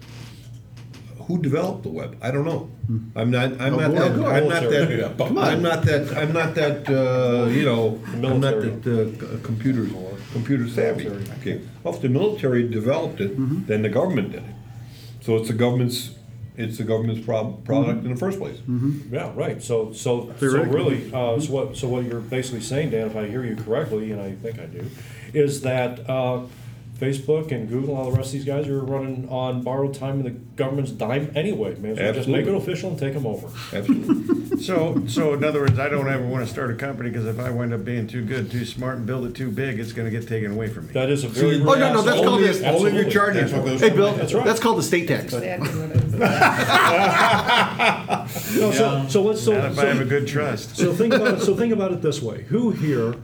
who developed the web? I don't know. I'm not. I'm not that. I'm not that. Come I'm not that. I'm not that. Uh, you know. I'm not that uh, computer computer savvy. Okay. Well, if the military developed it, then the government did it. So it's the government's. It's the government's prob- product in the first place. Yeah, right. So, so, so Theoretically. really, uh, so what, so what you're basically saying, Dan, if I hear you correctly, and I think I do, is that, uh, Facebook and Google, and all the rest of these guys are running on borrowed time and the government's dime anyway. May as well just make it official and take them over. Absolutely. So, so in other words, I don't ever want to start a company because if I wind up being too good, too smart, and build it too big, it's going to get taken away from me. That is a very. Oh, no, no, that's called Absolutely. the- Only if you're charging That's what goes Hey. Bill, That's right. that's called the state tax. Exactly what it is. No, so, so let's, so. Not if so- I have a good trust. So think about it. So think about it this way: Who here,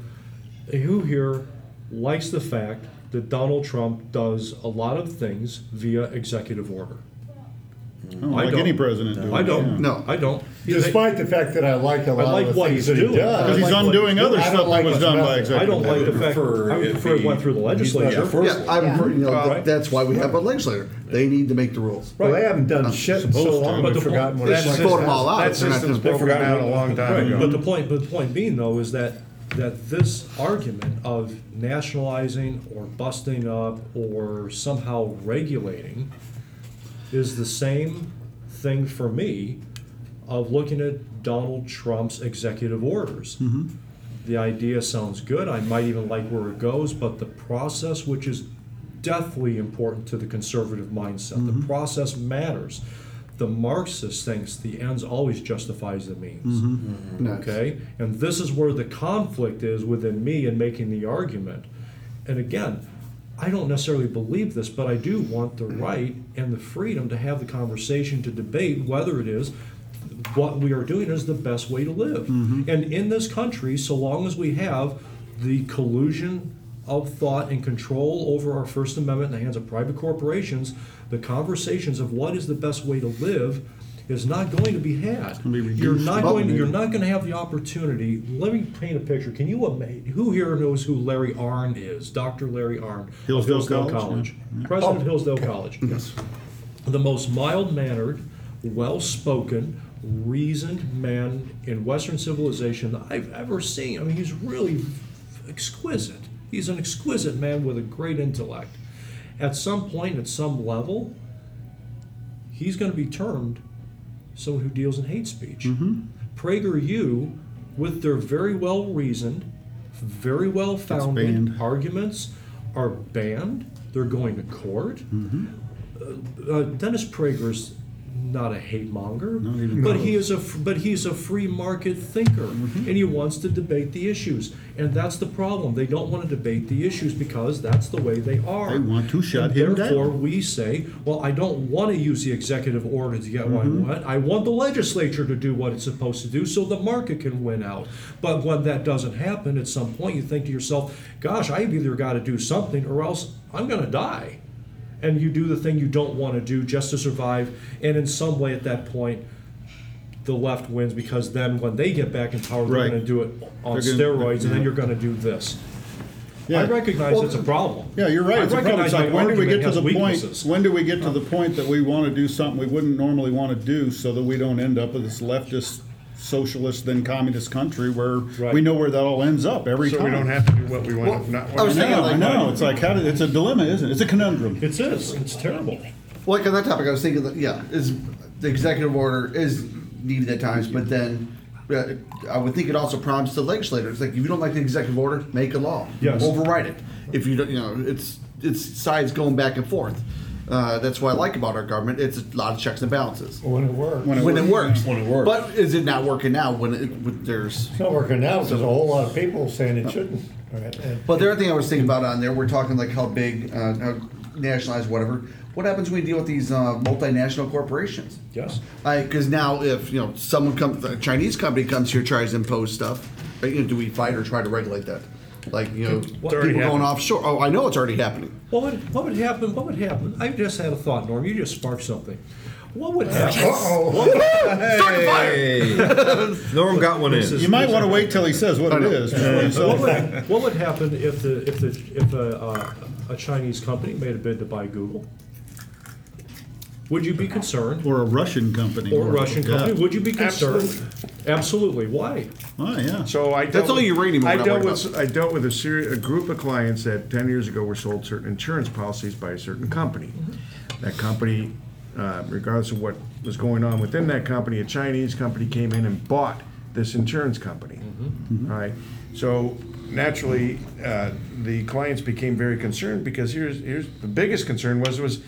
who here, likes the fact that Donald Trump does a lot of things via executive order? Oh, I like don't. any president. doing I don't. yeah. No. I don't. Despite the fact that I like a lot like of the what he's that he doing. does. Because he's I like undoing other I don't stuff that was what's done by executive. I don't like the fact. prefer I would prefer it went through the legislature. first Yeah, I prefer, you know, Right. that's why we have a legislator. They need to make the rules. Well, they haven't done shit in so long, But we've forgotten what They it's just like. vote them all out. That They're not system's gonna- broken a long time ago. but the point, but the point being though is that that this argument of nationalizing or busting up or somehow regulating is the same thing for me of looking at Donald Trump's executive orders. Mm-hmm. The idea sounds good. I might even like where it goes, but the process, which is deathly important to the conservative mindset, the mm-hmm. process matters. The Marxist thinks the ends always justifies the means. Mm-hmm. Mm-hmm. Mm-hmm. Nice. Okay? And this is where the conflict is within me in making the argument. And again, I don't necessarily believe this, but I do want the right and the freedom to have the conversation to debate whether it is what we are doing is the best way to live. And in this country, so long as we have the collusion of thought and control over our First Amendment in the hands of private corporations, the conversations of what is the best way to live is not going to be had. be You're not going to, you're not going to have the opportunity. Let me paint a picture. Can you imagine who here knows who Larry Arnn is? Dr. Larry Arnn of Hillsdale College, President of oh. Hillsdale College. Yes. The most mild mannered, well spoken, reasoned man in Western civilization that I've ever seen. I mean, he's really exquisite. He's an exquisite man with a great intellect. At some point, at some level, he's going to be termed someone who deals in hate speech. PragerU, with their very well reasoned, very well founded arguments, are banned. They're going to court. Uh, uh, Dennis Prager's not a hate monger, but he is a but he's a free market thinker, and he wants to debate the issues. And that's the problem. They don't want to debate the issues because that's the way they are. They want to shut And him Therefore, down. we say, well, I don't want to use the executive order to get what Mm-hmm. I want. I want the legislature to do what it's supposed to do so the market can win out. But when that doesn't happen, at some point you think to yourself, gosh, I've either got to do something or else I'm going to die. And you do the thing you don't want to do just to survive. And in some way, at that point, the left wins because then when they get back in power, they're Right. going to do it on They're gonna- steroids, and then yeah. you're going to do this. Yeah. I recognize Well, it's a problem. Yeah, you're right. I It's a problem. recognize like my when do we get argument to the point? When do we get to the point that we want to do something we wouldn't normally want to do, so that we don't end up with this leftist, socialist, then communist country where Right. we know where that all ends up every So time. we don't have to do what we want, not I what was we I thinking know, I like- know. It's like how did, it's a dilemma, isn't it? It's a conundrum. It is. It's terrible. Well, like on that topic, I was thinking that yeah, is the executive order is needed at times, but then uh, I would think it also prompts the legislators like if you don't like the executive order, make a law, Yes. override it. If you don't, you know, it's it's sides going back and forth. Uh, that's what I like about our government. It's a lot of checks and balances When it works. When it when it works. When it works. But is it not working now? When it, when there's It's not working now, there's a whole lot of people saying it shouldn't. Right? But the other thing I was thinking about on there, we're talking like how big, uh, how nationalized, whatever. What happens when we deal with these uh, multinational corporations? Yes. Because now, if you know someone comes, a Chinese company comes here, tries to impose stuff, right, you know, do we fight or try to regulate that? Like you know, what, people going happening. offshore. Oh, I know it's already happening. What would what would happen? What would happen? I just had a thought, Norm. You just sparked something. What would happen? Oh, Hey, Norm got one in. You might want to wait till he says what it is. before you say What would, what would happen if the if the if a, uh, a Chinese company made a bid to buy Google? Would you be concerned? Or a Russian company. Or a Russian Yeah. company? Would you be concerned? Absolutely. Why? Oh, yeah. So I That's dealt only with- uranium we're I not dealt worried with I dealt with a seri- a group of clients that ten years ago were sold certain insurance policies by a certain company. That company, uh, regardless of what was going on within that company, a Chinese company came in and bought this insurance company. All right, so naturally, uh, the clients became very concerned because here's here's the biggest concern was was.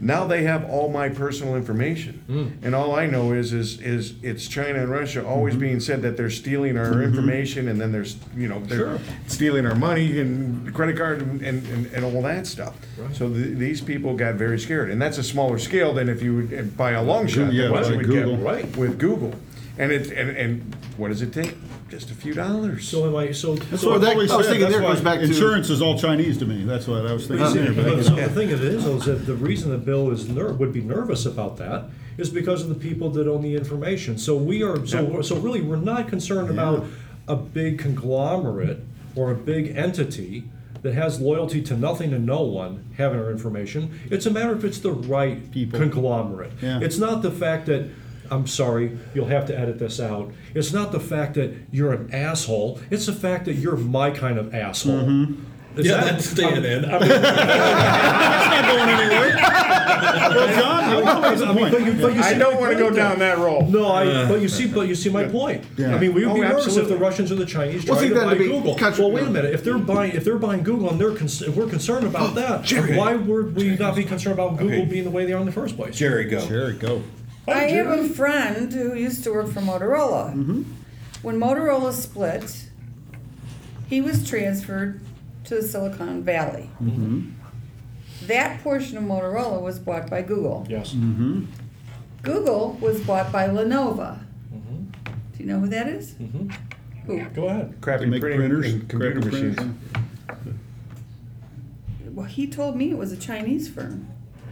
Now they have all my personal information, hmm. and all I know is is is it's China and Russia always mm-hmm. being said that they're stealing our mm-hmm. information, and then there's you know they're Sure. stealing our money and credit card and, and, and, and all that stuff. So th these people got very scared, and that's a smaller scale than if you would by a long shot. Yeah, what by you Google. get Right. with Google, and it and, and what does it take? Just a few dollars. So am I? So That's so what that- I've always I was said. thinking That's there why goes back to- insurance is all Chinese to me. That's what I was thinking. But there, but I guess- so the thing it is, is that the reason the bill is ner- would be nervous about that is because of the people that own the information. So we are so so really we're not concerned about a big conglomerate or a big entity that has loyalty to nothing and no one having our information. It's a matter if it's the right People. conglomerate. Yeah. It's not the fact that I'm sorry, you'll have to edit this out. It's not the fact that you're an asshole. It's the fact that you're my kind of asshole. Mm-hmm. Is Yeah, that- that's staying in. I mean, Well, John, you always I mean, but you, but you I don't want to go point, down that road. No, I. But you see, but you see my point. Yeah. I mean, we would Oh, be nervous if the Russians or the Chinese Well, tried see, to buy to Google. contra- well, wait a minute. If they're buying, if they're buying Google and they're cons- if we're concerned about oh, that, Jerry. why would we not be concerned about Google Okay. being the way they are in the first place? Jerry, go. Jerry, go. I have a friend who used to work for Motorola. When Motorola split, he was transferred to Silicon Valley. That portion of Motorola was bought by Google. Yes. Google was bought by Lenovo. Mm-hmm. Do you know who that is? Mhm. Who? Go ahead. Crappy make printing printers, and computer machines. Well, he told me it was a Chinese firm.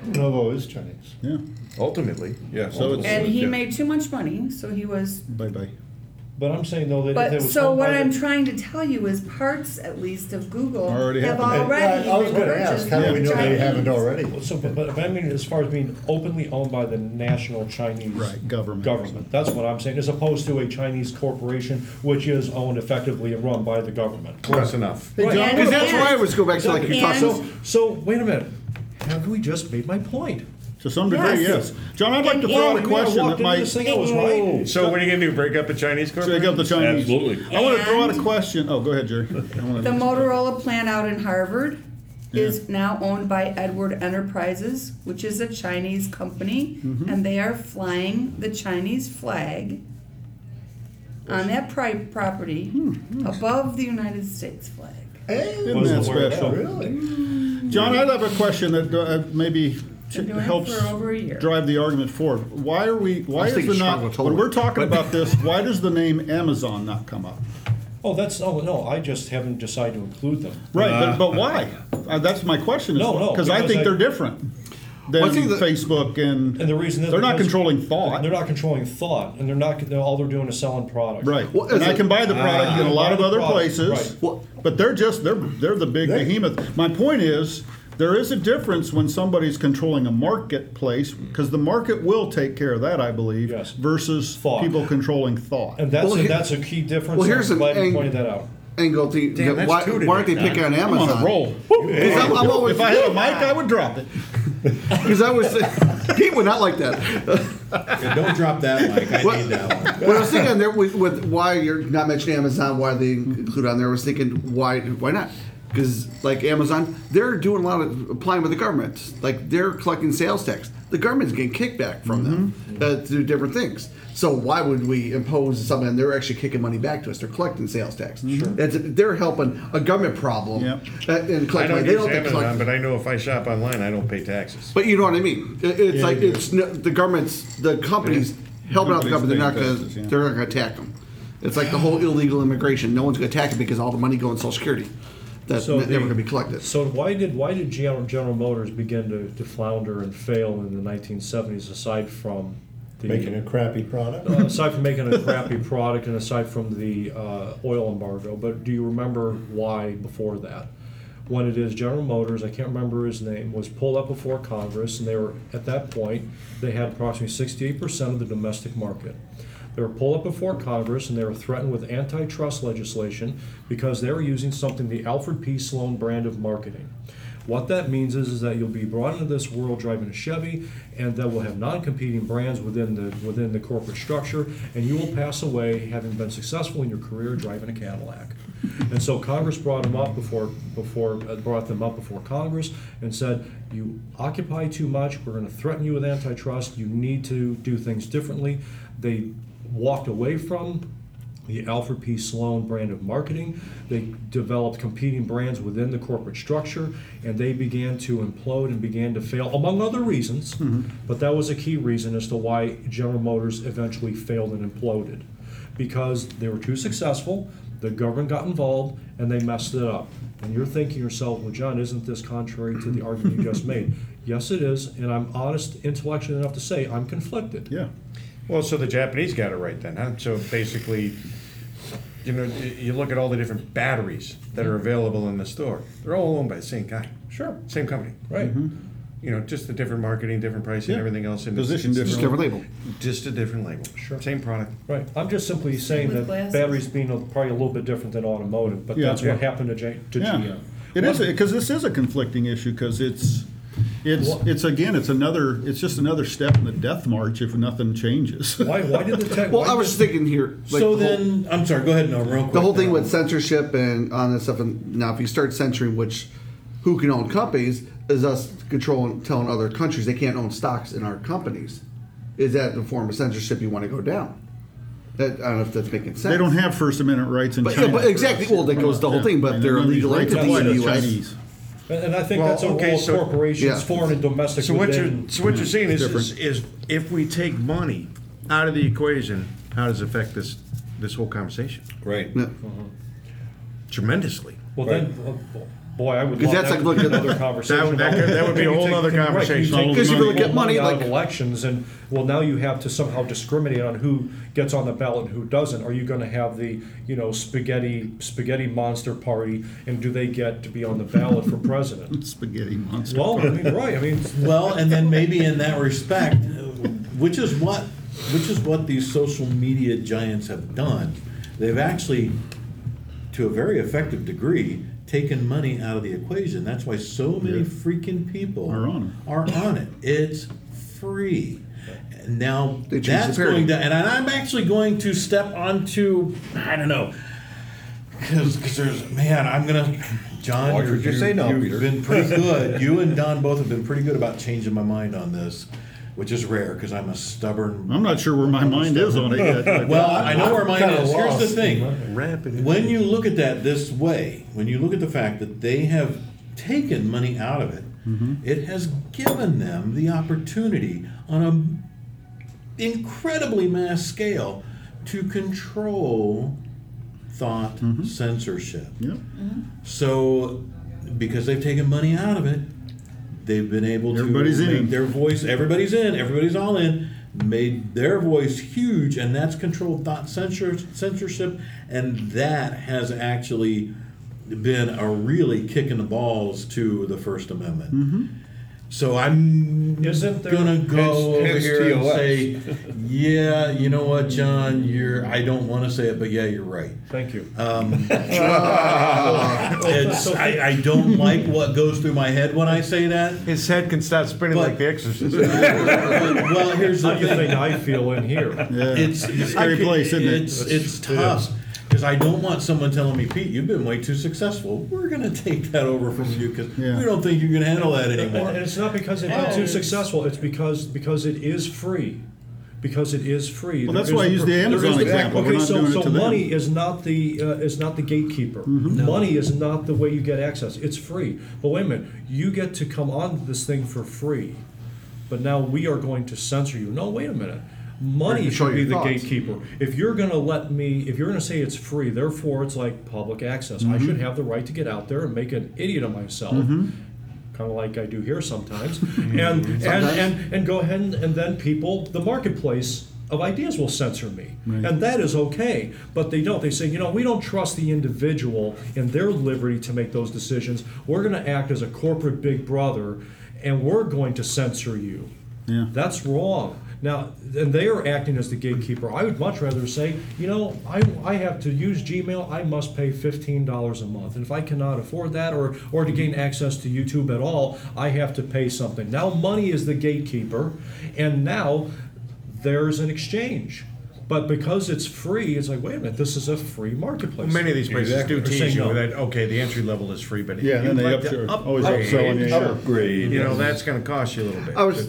Novo is Chinese. Yeah, Ultimately, yeah. So it's- And he Yeah. made too much money, so he was. bye-bye. But I'm saying though that if it But was so what by I'm trying to tell you is parts, at least, of Google Already have happened. already I was been gonna ask, purchased how do we the know they haven't already? So, but, but I mean, as far as being openly owned by the national Chinese Right, government. government, that's what I'm saying, as opposed to a Chinese corporation which is owned effectively and run by the government. close enough. Hey, John, Because that's why I was go back to like you And- talked. So, so wait a minute. Have we just made my point? To some degree, Yes. yes. John, I'd like to And- throw out and a question walked that into might this thing, I was right. So what are you gonna do? Break up a Chinese shake corporation? up the Chinese. Absolutely. I want to throw out a And- question. Oh, go ahead, Jerry. I wanna- The Motorola plant out in Harvard is now owned by Edward Enterprises, which is a Chinese company, Mm-hmm. and they are flying the Chinese flag on that pri- property Hmm, above the United States flag. Hey, Isn't that aware of that. special? really? John, I have a question that uh, maybe Been doing it helps for over a year. drive the argument forward. Why are we? Why was is thinking the not? When Toll. we're talking about this, why does the name Amazon not come up? Oh, that's, oh, no, I just haven't decided to include them. Right, but, but why? Uh, that's my question. Is No, no, because I because think I- they're different than Well, I think that- Facebook and. And the reason is they're not controlling thought. They're not controlling thought, and they're not, they're, all they're doing is selling product. Right, Well, and I it- can buy the product ah. in a lot of other product, places. right. Well- But they're just they're they're the big They- behemoth. My point is. There is a difference when somebody's controlling a marketplace because the market will take care of that, I believe, Yes. versus Thought. people controlling thought. And that's, Well, a, here- that's a key difference. well, here's I'm an you ang- pointed that out. Angle to Damn, that's why, two why aren't they today, picking on I'm Amazon? on a roll. Because I'm, I'm always If I had a mic, I would drop it. because I was Pete would not like that. Yeah, Don't drop that mic, I What- need that one. When I was thinking there with, with why you're not mentioning Amazon, why they include on there, I was thinking why why not? Because like Amazon, they're doing a lot of applying with the government. Like they're collecting sales tax. The government's getting kickback from them uh, to do different things. So why would we impose something? And they're actually kicking money back to us. They're collecting sales tax. Sure. That's, they're helping a government problem. Yep. uh, and I don't money. They use don't Amazon, collect- but I know if I shop online, I don't pay taxes. but you know what I mean. It- It's like it's no, the government's the companies helping out the government. They're not going paying taxes, yeah. they're not going to attack them. It's like the whole illegal immigration. No one's going to attack it because all the money going to Social Security. That's So never the- going to be collected. So why did why did General, General Motors begin to, to flounder and fail in the 1970s? Aside from the Making a crappy product? uh, aside from making a crappy product and aside from the uh, oil embargo, but do you remember why before that? When it is General Motors, I can't remember his name, was pulled up before Congress, and they were at that point they had approximately 68% of the domestic market. They were pulled up before Congress, and they were threatened with antitrust legislation because they were using something the Alfred P. Sloan brand of marketing. What that means is, is that you'll be brought into this world driving a Chevy, and that will have non-competing brands within the within the corporate structure, and you will pass away having been successful in your career driving a Cadillac. And so Congress brought them up before before uh, brought them up before Congress and said, you occupy too much. We're going to threaten you with antitrust. You need to do things differently. They walked away from the Alfred P. Sloan brand of marketing. They developed competing brands within the corporate structure, and they began to implode and began to fail, among other reasons. Mm-hmm. But that was a key reason as to why General Motors eventually failed and imploded. Because they were too successful, the government got involved, and they messed it up. And you're thinking to yourself, well, John, isn't this contrary to the argument you just made? Yes, it is, and I'm honest intellectually enough to say I'm conflicted. Yeah. Well, so the Japanese got it right then, huh? So basically, you know, you look at all the different batteries that are available in the store. They're all owned by the same guy, Sure, same company. right. Mm-hmm. You know, just the different marketing, different pricing, Yeah. everything else. and Position it's Just different. different label. Just a different label. Sure. Same product. Right, I'm just simply saying that glasses? batteries being a- probably a little bit different than automotive, but Yeah. that's what happened to J, to Yeah. GM. It is because this is a conflicting issue because it's it's What- it's again it's another it's just another step in the death march if nothing changes. Why, why did the tech? Well, why I was did- thinking here. Like So the whole- then, I'm sorry, go ahead, no, real quick. the whole thing now. with censorship and on this stuff. And now, if you start censoring which who can own companies, is us controlling telling other countries they can't own stocks in our companies. Is that the form of censorship you want to go down? That, I don't know if that's making sense. they don't have First Amendment rights in But- China. but exactly. Well, that goes the whole thing, but And they're none of these legal rights entities apply in to the US. Chinese. And and I think Well, that's a okay, role so- corporations, Yeah. foreign and domestic So what you're within. so what you're saying is, is is if we take money out of the equation, how does it affect this, this whole conversation? Right. Yeah. Tremendously. Well, then, uh, boy, I would Because love that's that like to be looking- another conversation. That- that could- that would be a You whole take- nother right, you conversation. Because you really get money, out of like- elections, and well, now you have to somehow discriminate on who gets on the ballot and who doesn't. Are you going to have the you know spaghetti spaghetti monster party, and do they get to be on the ballot for president? Spaghetti monster. Well, I mean, right. I mean, Well, and then maybe in that respect, which is what, which is what these social media giants have done. They've actually, to a very effective degree, taken money out of the equation. That's why so many freaking people Are on it. Are on it. It's free. Now that's going to, and I'm actually going to step onto, I don't know, because there's man, I'm gonna, John. Watch you're- what you you're- say now, you've Peter. been pretty good. You and Don both have been pretty good about changing my mind on this, which is rare because I'm a stubborn. I'm not sure where my mind is on it yet. Well, I know where mine Kinda is. Here's the thing. Rapid. When you look at that this way, when you look at the fact that they have taken money out of it, mm-hmm. it has given them the opportunity on an incredibly mass scale to control thought mm-hmm. censorship. Yep. So, because they've taken money out of it, they've been able to Everybody's make in. their voice. Everybody's in. Everybody's all in. Made their voice huge, and that's controlled thought censor, censorship, and that has actually been a really kick in the balls to the First Amendment. Mm-hmm. So I'm Isn't there- gonna go Hence- over hence here and say, yeah, you know what, John, you're. I don't want to say it, but yeah, you're right. thank you. Um, it's, I, I don't like what goes through my head when I say that. His head can start spinning But- like The Exorcist. well, here's How the do you think thing. I feel in here? Yeah. It's, It's a scary place, isn't it? it's, it's tough. Because I don't want someone telling me, Pete, you've been way too successful. We're going to take that over from you because Yeah. we don't think you can handle that anymore. and it's not because it's Oh, been too it's- successful. It's because because it is free. Because it is free. Well, There that's why I a- used the there Amazon is the- example. We're Okay, not so, doing it so to them. money is not the uh, is not the gatekeeper. Mm-hmm. Money is not the way you get access. It's free. But wait a minute, you get to come on this thing for free, but now we are going to censor you. No, wait a minute. Money should be the thoughts. gatekeeper. If you're going to let me, if you're going to say it's free, therefore it's like public access. Mm-hmm. I should have the right to get out there and make an idiot of myself Mm-hmm. kind of like I do here sometimes, and, and, and, and go ahead and, and then people, the marketplace of ideas will censor me. And that is okay, but they don't. They say, you know, we don't trust the individual in their liberty to make those decisions. We're going to act as a corporate big brother, and we're going to censor you. Yeah. That's wrong. Now, and they are acting as the gatekeeper. I would much rather say, you know, I, I have to use Gmail, I must pay $15 a month. And if I cannot afford that or, or to gain access to YouTube at all, I have to pay something. Now, money is the gatekeeper, and now there's an exchange. But because it's free, it's like, wait a minute, this is a free marketplace. Many of these places Exactly. do They're tease you no. that, okay, the entry level is free, but if Yeah, you'd then they like to up- always upgrade, upselling you. Upgrade. You know, that's gonna cost you a little bit. I was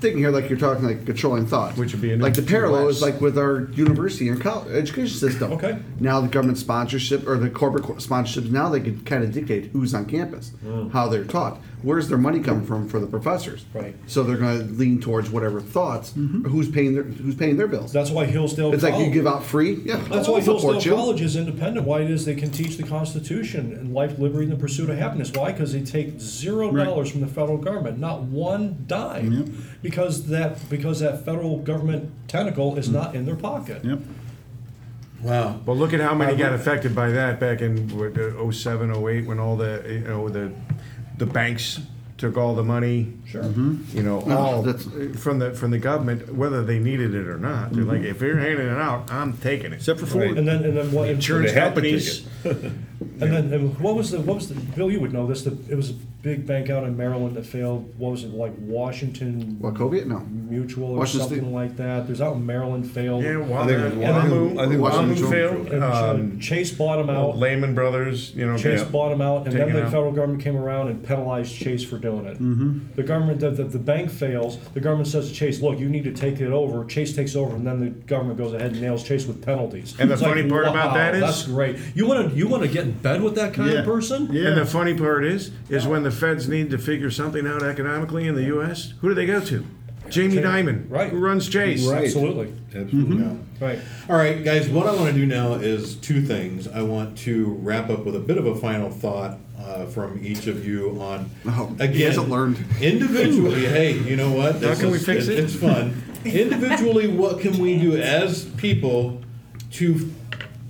thinking here like you're talking like controlling thought, Which would be like the parallel is like with our university and college education system. Okay. Now the government sponsorship or the corporate co- sponsorships now they can kind of dictate who's on campus, oh. how they're taught. Where's their money coming from for the professors? Right. So they're going to lean towards whatever thoughts. Who's paying their Who's paying their bills? That's why Hillsdale it's like you give out free. Yeah, That's why support Hillsdale you. College is independent. Why it is they can teach the Constitution and life, liberty, and the pursuit of happiness. Why? Because they take zero Right. dollars from the federal government, not one dime, Yep. because that because that federal government tentacle is not in their pocket. Yep. wow. Well, look at how many got affected by that back in what, uh, 07, 08, when all the, you know, the, the banks took all the money. Sure. Mm-hmm. You know, No, all that's- from the, from the government, whether they needed it or not. They're like, mm-hmm. if you're handing it out, I'm taking it. Except for Ford. And then and then what? Insurance They have to take companies, And then and what was the what was the Bill? You would know this. The, it was a big bank out in Maryland that failed. What was it like? Washington Wachovia? No. Mutual or Washington something State. like that. There's out in Maryland failed. yeah, I think it was Wahoo, Wahoo. I think Wahoo Washington failed. And Um, Chase bought them out. Lehman Brothers, you know, Chase got- bought them out, and then taken the out. federal government came around and penalized Chase for doing it. The government, the, the, the bank fails. The government says to Chase, "Look, you need to take it over." Chase takes over, and then the government goes ahead and nails Chase with penalties. And the It's like, funny part about wow, that is- that's great. You want to you want to get in bed with that kind Yeah. of person? Yeah. And the funny part is, is when the feds need to figure something out economically in the U.S., who do they go to? Jamie Dimon, Right. who runs Chase. Right. Absolutely. Absolutely. Yeah. Right. All right, guys, what I want to do now is two things. I want to wrap up with a bit of a final thought uh, from each of you on, Oh, he again, hasn't learned. individually, hey, you know what? This can we fix it? It's fun. individually, what can we do as people to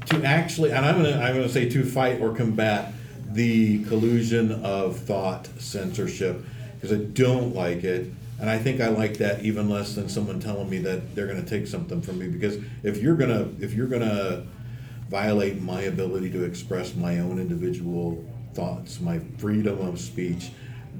to actually, and I'm gonna I'm gonna say to fight or combat the collusion of thought censorship because I don't like it. And I think I like that even less than someone telling me that they're going to take something from me. Because if you're gonna if you're gonna violate my ability to express my own individual thoughts, my freedom of speech,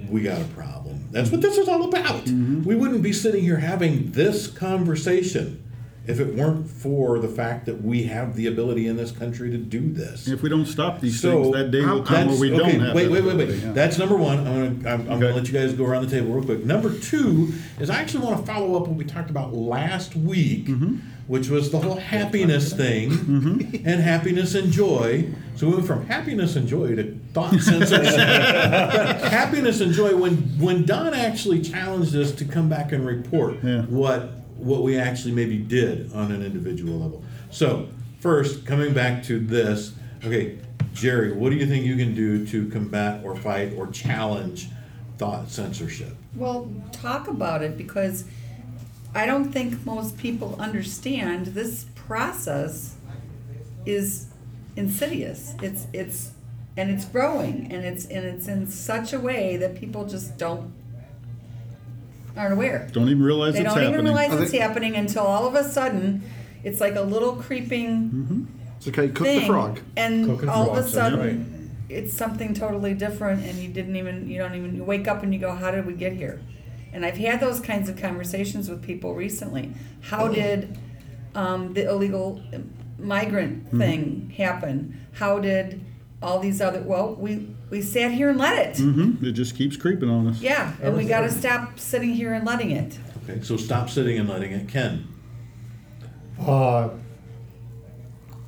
we got a problem. That's what this is all about. Mm-hmm. We wouldn't be sitting here having this conversation if it weren't for the fact that we have the ability in this country to do this. If we don't stop these So, things, that day will come where we okay, don't have. Wait, that wait, wait, ability, wait. yeah. That's number one. I'm gonna, I'm, I'm gonna let you guys go around the table real quick. Number two is I actually want to follow up what we talked about last week, Mm-hmm. which was the whole happiness thing and happiness and joy. So we went from happiness and joy to thought censorship. but happiness and joy when when Don actually challenged us to come back and report Yeah. what what we actually maybe did on an individual level. So, first, coming back to this, okay, Jerry, what do you think you can do to combat or fight or challenge thought censorship? Well, talk about it because I don't think most people understand this process is insidious. It's it's and it's growing and it's and it's in such a way that people just don't aren't aware. Don't even realize it's happening. They it's don't happening. even realize I it's think- happening until all of a sudden it's like a little creeping It's like how you cook thing, the frog. and Cooking all frogs, of a that's sudden it's something totally different, and you didn't even you don't even you wake up and you go, how did we get here? And I've had those kinds of conversations with people recently. How did um, the illegal migrant thing happen? How did all these other? Well, we we sat here and let it. hmm It just keeps creeping on us. Yeah, and we got to stop sitting here and letting it. Okay, so stop sitting and letting it. Ken, Uh,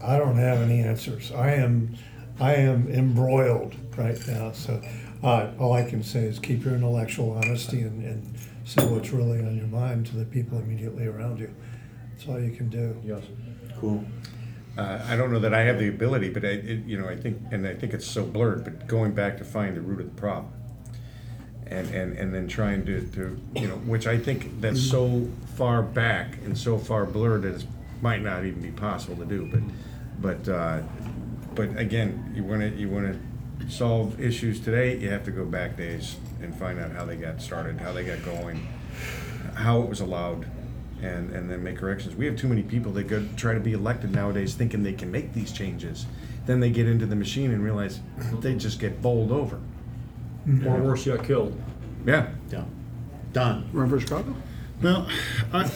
I don't have any answers. I am, I am embroiled right now. So, uh, all I can say is keep your intellectual honesty and, and say what's really on your mind to the people immediately around you. That's all you can do. Yes. cool. Uh, I don't know that I have the ability, but I, it, you know, I think, and I think it's so blurred. But going back to find the root of the problem, and and and then trying to, to you know, which I think that's so far back and so far blurred that it might not even be possible to do. But but uh, but again, you want to you want to solve issues today, you have to go back days and find out how they got started, how they got going, how it was allowed, and, and then make corrections. We have too many people that go try to be elected nowadays thinking they can make these changes. Then they get into the machine and realize they just get bowled over. Mm-hmm. Or worse yet, killed. Yeah. Yeah. Don, Run for Chicago? Well, I,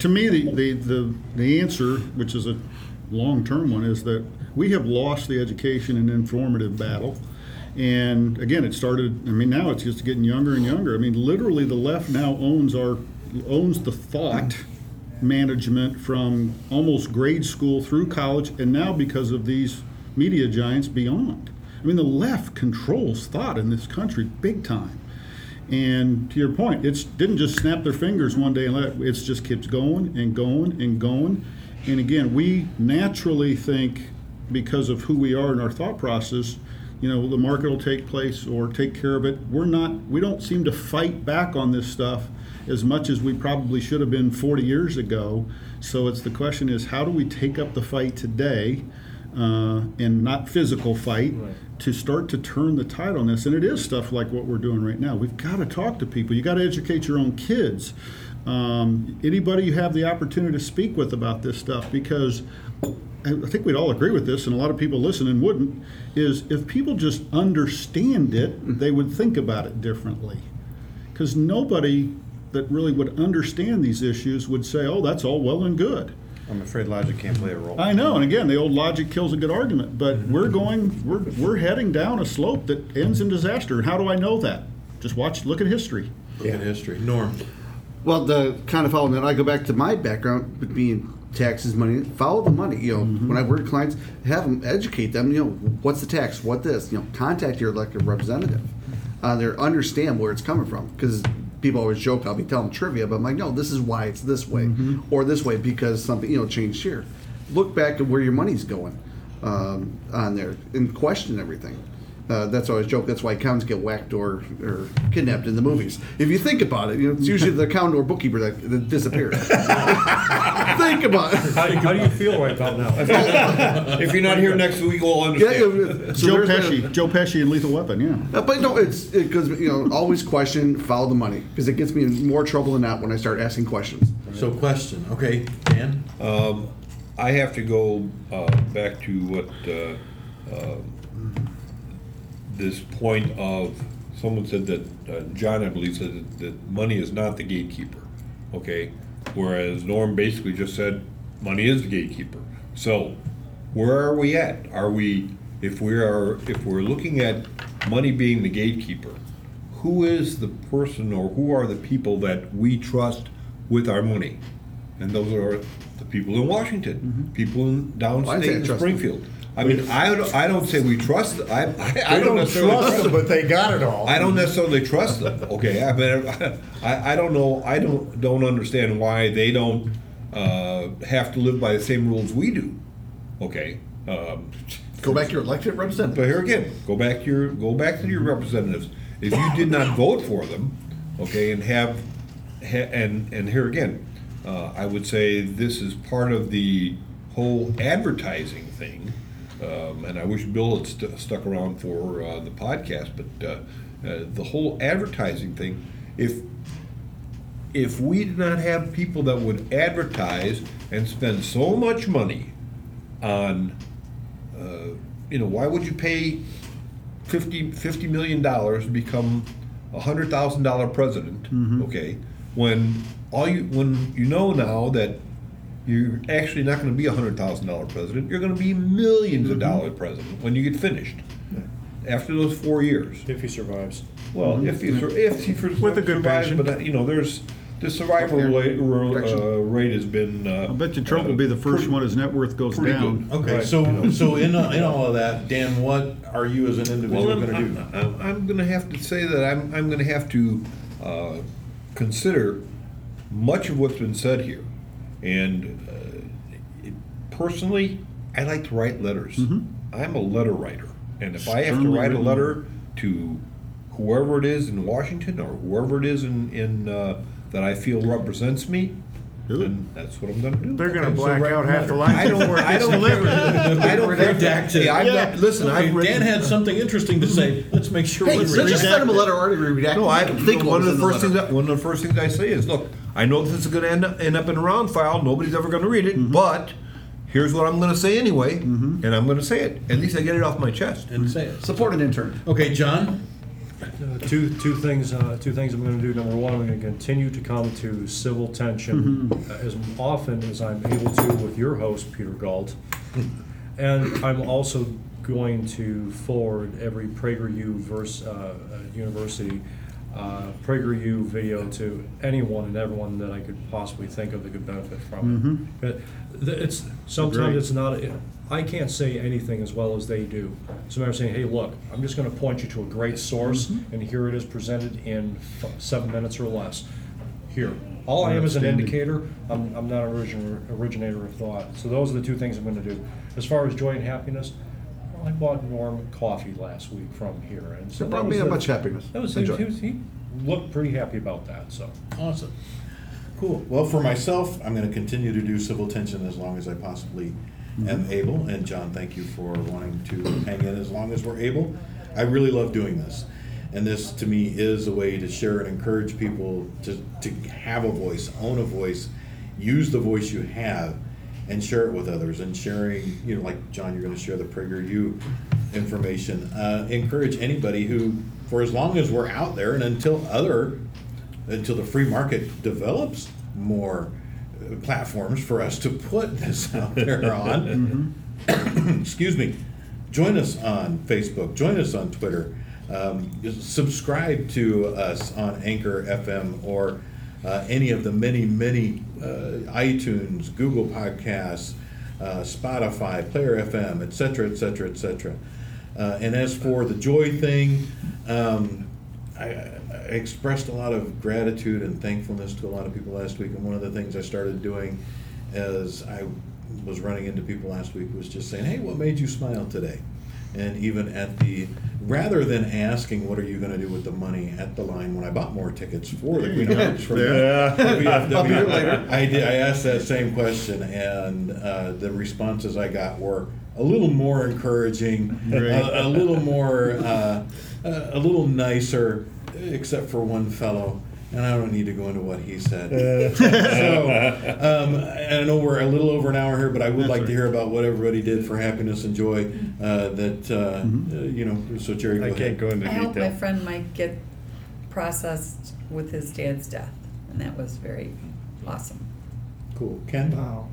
to me, the, the, the, the answer, which is a long-term one, is that we have lost the education and informative battle. And again, it started, I mean, now it's just getting younger and younger. I mean, literally, the left now owns our, owns the thought management from almost grade school through college, and now because of these media giants beyond. I mean, the left controls thought in this country big time. And to your point, it didn't just snap their fingers one day and let it, it just keeps going and going and going. And again, we naturally think because of who we are in our thought process, you know, the market will take place or take care of it. We're not, we don't seem to fight back on this stuff as much as we probably should have been 40 years ago. So it's the question is, how do we take up the fight today? Uh, and not physical fight to start to turn the tide on this. And it is stuff like what we're doing right now. We've got to talk to people. You got to educate your own kids. Um, anybody you have the opportunity to speak with about this stuff, because I I think we'd all agree with this, and a lot of people listening wouldn't, is if people just understand it, they would think about it differently. Because nobody that really would understand these issues would say, oh, that's all well and good. I'm afraid logic can't play a role. I know, and again, the old logic kills a good argument, but we're going, we're, we're heading down a slope that ends in disaster. And how do I know that? Just watch, look at history. look at history. Norm, Well, the kind of following that, I go back to my background with being taxes, money. Follow the money. You know, when I work with clients, have them educate them. You know, what's the tax? What this? You know, contact your elected representative. Uh, they understand where it's coming from because people always joke I'll be telling trivia, but I'm like, no, this is why it's this way or this way because something you know changed here. Look back at where your money's going um, on there and question everything. Uh, that's always joke. That's why accountants get whacked or, or kidnapped in the movies. If you think about it, you know, it's usually the accountant or bookkeeper that, that disappears. think about it. How, how do you feel right about now? If you're not here next week, we'll Yeah, understand. yeah, so Joe there's that- Pesci, Joe Pesci and Lethal Weapon, yeah. Uh, but no, it's because you know always question, follow the money because it gets me in more trouble than not when I start asking questions. So question, okay, Dan? Um, I have to go uh, back to what uh, uh, this point of someone said that uh, John, I believe, said that, that money is not the gatekeeper. Okay, whereas Norm basically just said money is the gatekeeper. So where are we at? Are we if we are if we're looking at money being the gatekeeper? Who is the person or who are the people that we trust with our money? And those are the people in Washington, people in downstate I in trust them. I mean, I don't, I don't say we trust, I, I, I don't don't necessarily trust trust them, but they got it all. I don't necessarily trust them. Okay, I mean, I, I don't know. I don't don't understand why they don't uh, have to live by the same rules we do. Okay, um, Go back to your elected representative. but here again, go back to your go back to your representatives. If you did not vote for them, okay, and have ha, and and here again, uh, I would say this is part of the whole advertising thing. Um, and I wish Bill had st- stuck around for uh, the podcast, but uh, uh, the whole advertising thing. If if we did not have people that would advertise and spend so much money on uh, you know, why would you pay 50, 50 million dollars to become a hundred thousand dollar president? Okay, when all you when you know now that you're actually not going to be a hundred thousand dollar president, you're going to be 1000000s of dollar president when you get finished after those four years. If he survives. Well, if he sur- if he sur- With a good survives, pension. but uh, you know, there's the survival rate, uh, rate has been. Uh, I bet you Trump will be the first one his net worth goes down. good. Okay, Right. so, so in, in all of that, Dan, what are you as an individual Well, gonna do? I'm, I'm gonna have to say that I'm, I'm gonna have to, uh, consider much of what's been said here. And, uh, it- personally, I like to write letters. I'm a letter writer. And if I have to Sternly write a letter to whoever it is in Washington or whoever it is in, in, uh, that I feel represents me, Do it. then that's what I'm gonna do. They're going to Okay, so black out half the letter. I don't, I don't, I don't. Redacted. Yeah, I've listen, Okay, I've written. Dan had something interesting to say, let's make sure. Hey, we so just send him a letter already redacted. No, I, think one of the in first things, that- one of the first things I say is, look, I know this is gonna end up, end up in a round file, nobody's ever gonna read it, but here's what I'm gonna say anyway, and I'm gonna say it, at least I get it off my chest. And say it. Support an intern. Okay, John? Uh, Two, two things, uh, two things I'm gonna do. Number one, I'm gonna continue to come to civil tension uh, as often as I'm able to with your host, Peter Galt. And I'm also going to forward every PragerU verse, uh, uh, university, uh, PragerU video to anyone and everyone that I could possibly think of that could benefit from it. But th- It's, sometimes Agreed. it's not, I can't say anything as well as they do. So I'm saying, hey, look, I'm just gonna point you to a great source, and here it is presented in f- seven minutes or less. Here, all I am is an indicator, I'm, I'm not an origin, originator of thought. So those are the two things I'm gonna do. As far as joy and happiness, I bought Norm coffee last week from here, and so It that brought me the- that much happiness. That was, and he joy. was, he looked pretty happy about that, so. Awesome. Cool. Well, for myself, I'm gonna continue to do civil tension as long as I possibly am mm-hmm. able. And John, thank you for wanting to hang in as long as we're able. I really love doing this. And this, to me, is a way to share and encourage people to, to have a voice, own a voice, use the voice you have, and share it with others. And sharing, you know, like John, you're gonna share the PragerU information. Uh, encourage anybody who, for as long as we're out there and until other until the free market develops more uh, platforms for us to put this out there on. Excuse me. Join us on Facebook. Join us on Twitter. Um, subscribe to us on Anchor FM or uh, any of the many, many iTunes, Google Podcasts, uh, Spotify, Player FM, etc., etc., et cetera, et cetera. Uh, and as for the joy thing, um, I, I expressed a lot of gratitude and thankfulness to a lot of people last week, and one of the things I started doing as I was running into people last week was just saying, "Hey, what made you smile today?" And even at the, rather than asking, "What are you going to do with the money?" at the line when I bought more tickets for the Queen of Hearts from Yeah. VFW, I did. I asked that same question, and uh, the responses I got were a little more encouraging, a, a little more, uh, a, a little nicer, except for one fellow. And I don't need to go into what he said. so, um, and I know we're a little over an hour here, but I would like to hear about what everybody did for happiness and joy. Uh, that uh, uh, you know. So Jerry, go I ahead. can't go into I hope my friend Mike get processed with his dad's death, and that was very awesome. Cool, Ken. Wow.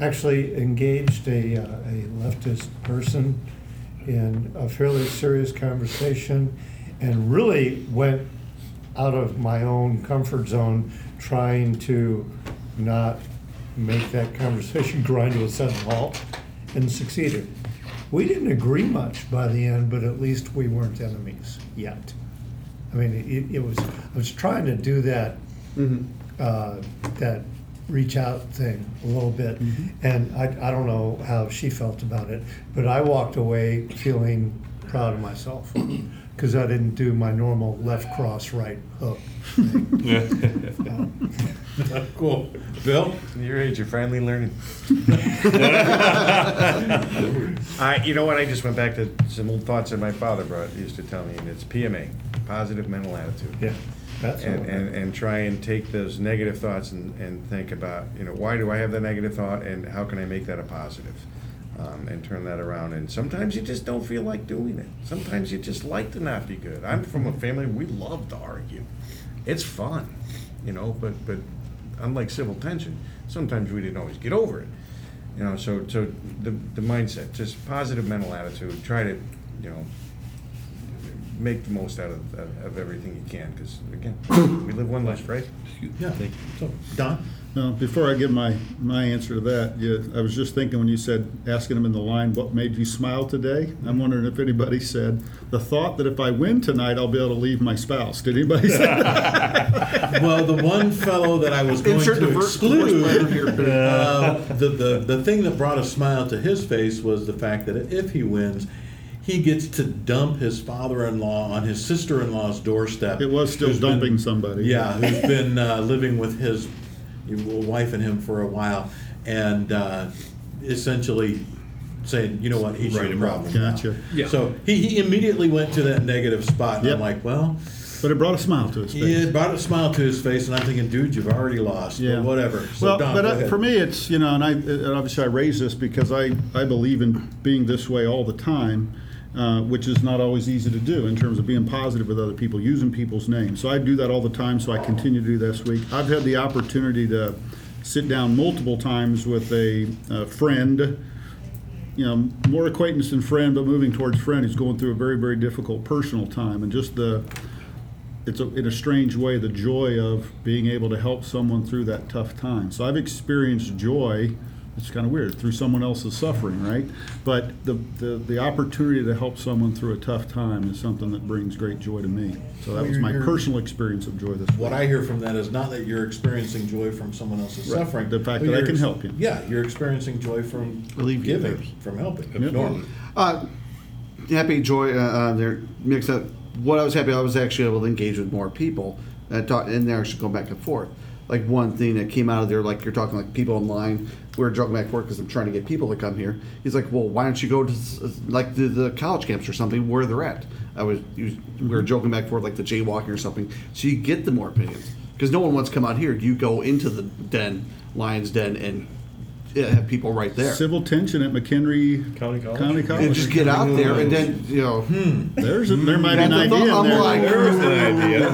Actually engaged a, uh, a leftist person in a fairly serious conversation and really went out of my own comfort zone trying to not make that conversation grind to a sudden halt and succeeded. We didn't agree much by the end, but at least we weren't enemies yet. I mean, it, it was, I was trying to do that, uh, that reach out thing a little bit. And I, I don't know how she felt about it, but I walked away feeling proud of myself because I didn't do my normal left cross, right hook. cool, Bill. Your age, you're finally learning. I, you know what? I just went back to some old thoughts that my father brought, used to tell me, and it's PMA, positive mental attitude. Yeah, that's all And, right. and, and try and take those negative thoughts and, and think about, you know, why do I have that negative thought and how can I make that a positive? Um, and turn that around. And sometimes you just don't feel like doing it. Sometimes you just like to not be good. I'm from a family, we love to argue. It's fun, you know, but, but unlike civil tension, sometimes we didn't always get over it. You know, so, so the, the mindset, just positive mental attitude, try to, you know, make the most out of, of of everything you can, because again, we live one life, right? Yeah. thank you So, Don. Now, before I give my, my answer to that, you, I was just thinking when you said, asking them in the line, what made you smile today? I'm wondering if anybody said, the thought that if I win tonight, I'll be able to leave my spouse. Did anybody say that? Well, the one fellow that I was going Insert to the verse- the voice exclude, player here. uh, the, the, the thing that brought a smile to his face was the fact that if he wins, he gets to dump his father-in-law on his sister-in-law's doorstep. It was still who's been- dumping somebody. Yeah, who's been uh, living with his wife and him for a while, and uh, essentially saying, you know what, he's Write your him off. problem. now." Gotcha. Yeah. So he, he immediately went to that negative spot, and Yep. I'm like, well. But it brought a smile to his face. It brought a smile to his face, and I'm thinking, dude, you've already lost. Yeah. But whatever. So, well, Don, but go uh, ahead. for me, it's you know, and I and obviously I raise this because I I believe in being this way all the time, uh, which is not always easy to do in terms of being positive with other people, using people's names. So I do that all the time. So I continue to do this week. I've had the opportunity to sit down multiple times with a, a friend. You know, more acquaintance than friend, but moving towards friend. Who's going through a very, very difficult personal time, and just the it's a, in a strange way the joy of being able to help someone through that tough time. So I've experienced joy. It's kind of weird through someone else's suffering, right? But the, the the opportunity to help someone through a tough time is something that brings great joy to me. So that was my personal experience of joy this week. what I hear from that is not that you're experiencing joy from someone else's Right. suffering. The fact that I can help you. Yeah, you're experiencing joy from Alleviate giving, others. from helping. Yep. Norman. Uh, happy, joy, uh, uh, they're mixed up. What I was happy, I was actually able to engage with more people and talk, and they're actually going back and forth. Like one thing that came out of there, like you're talking like people online. We were joking back and forth because I'm trying to get people to come here. He's like, well, why don't you go to like the, the college camps or something where they're at? I was, was we were joking back and forth like the jaywalking or something. So you get the more opinions because no one wants to come out here. You go into the den, Lions Den, and have people right there. Civil tension at McHenry County College? County and College. just get out there, and then you know. Hmm. There's a, there might be an a idea thought. in I'm there. like, There's an hmm. idea.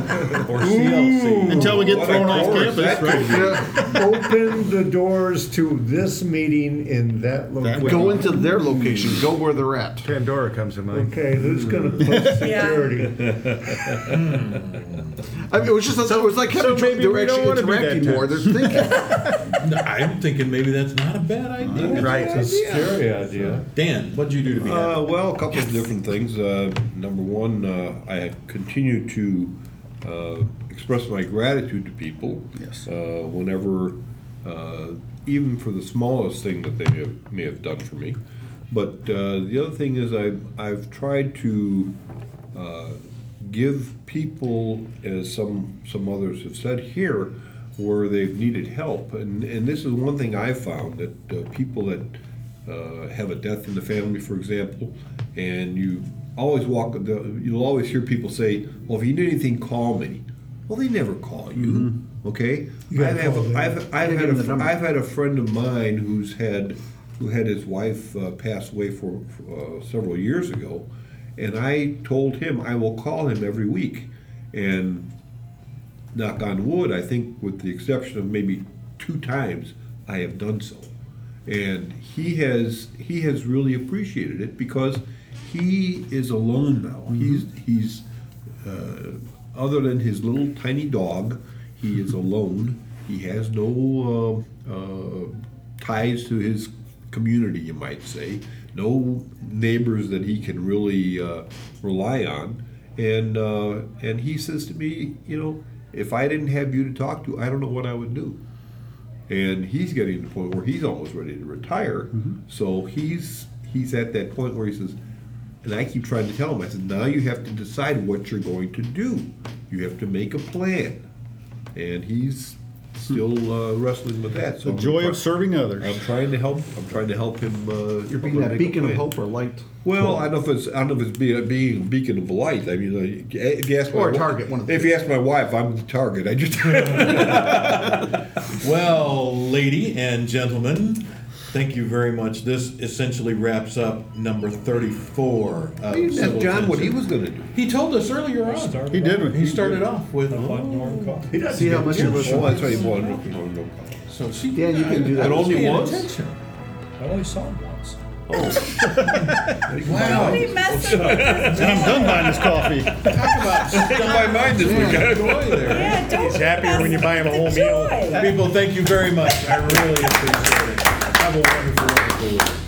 Or CLC. Until we get What thrown off campus, right? could. Open the doors to this meeting in that location. Go into their location. Go where they're at. Pandora comes to mind. Okay, who's gonna post security? Hmm. I mean, it was just it was like having so maybe they were we don't actually wanna be that interacting more. They're thinking. No, I'm thinking maybe that's not a bad idea. Right. It's a scary idea. Dan, what'd you do to be Uh, happy? well, a couple of different things. Uh, number one, uh, I continue to uh, express my gratitude to people. Yes. Uh, whenever, uh, even for the smallest thing that they may have, may have done for me. But uh, the other thing is, I've, I've tried to uh, give people, as some some others have said here, where they've needed help. And and this is one thing I've found that uh, people that uh, have a death in the family, for example, and you always walk, you'll always hear people say, "Well, if you need anything, call me." Well, they never call you. Okay, You I've, have, them. I've, I've had the a. I've had a friend of mine who's had who had his wife uh, pass away for, for uh, several years ago, and I told him I will call him every week, and knock on wood, I think with the exception of maybe two times, I have done so. And he has he has really appreciated it because he is alone now. He's he's uh, other than his little tiny dog, he is alone. He has no uh, uh, ties to his community, you might say. No neighbors that he can really uh, rely on. And uh, and he says to me, you know, if I didn't have you to talk to, I don't know what I would do. And he's getting to the point where he's almost ready to retire. So he's he's at that point where he says, and I keep trying to tell him, I said, now you have to decide what you're going to do. You have to make a plan. And he's still uh, wrestling with that. So The I'm joy try- of serving others. I'm trying to help. I'm trying to help him. Uh, You're being that a beacon of hope or light. Well, I don't know if it's I don't know if it's being, being a beacon of light. I mean, uh, if you ask my Or a wi- target, one of the if two. you ask my wife, I'm the target. I just Well, lady and gentlemen, thank you very much. This essentially wraps up number 34 of You Civil asked John what he Tension. was going to do. He told us earlier on. Started He did. off- He started off with, Up on Norm Coffee. He doesn't See how get much tips. it was. Oh, that's right. Well, no, no, no. so she. Yeah, you can do that. I only paying once? attention. I only saw him once. Oh. Wow. What are you messing? And I'm done buying this coffee. Talk about Stuck my mind this week. Yeah, don't He's happier when you buy him a whole meal. with the joy. People, thank you very much. I really appreciate it. A wonderful, wonderful week.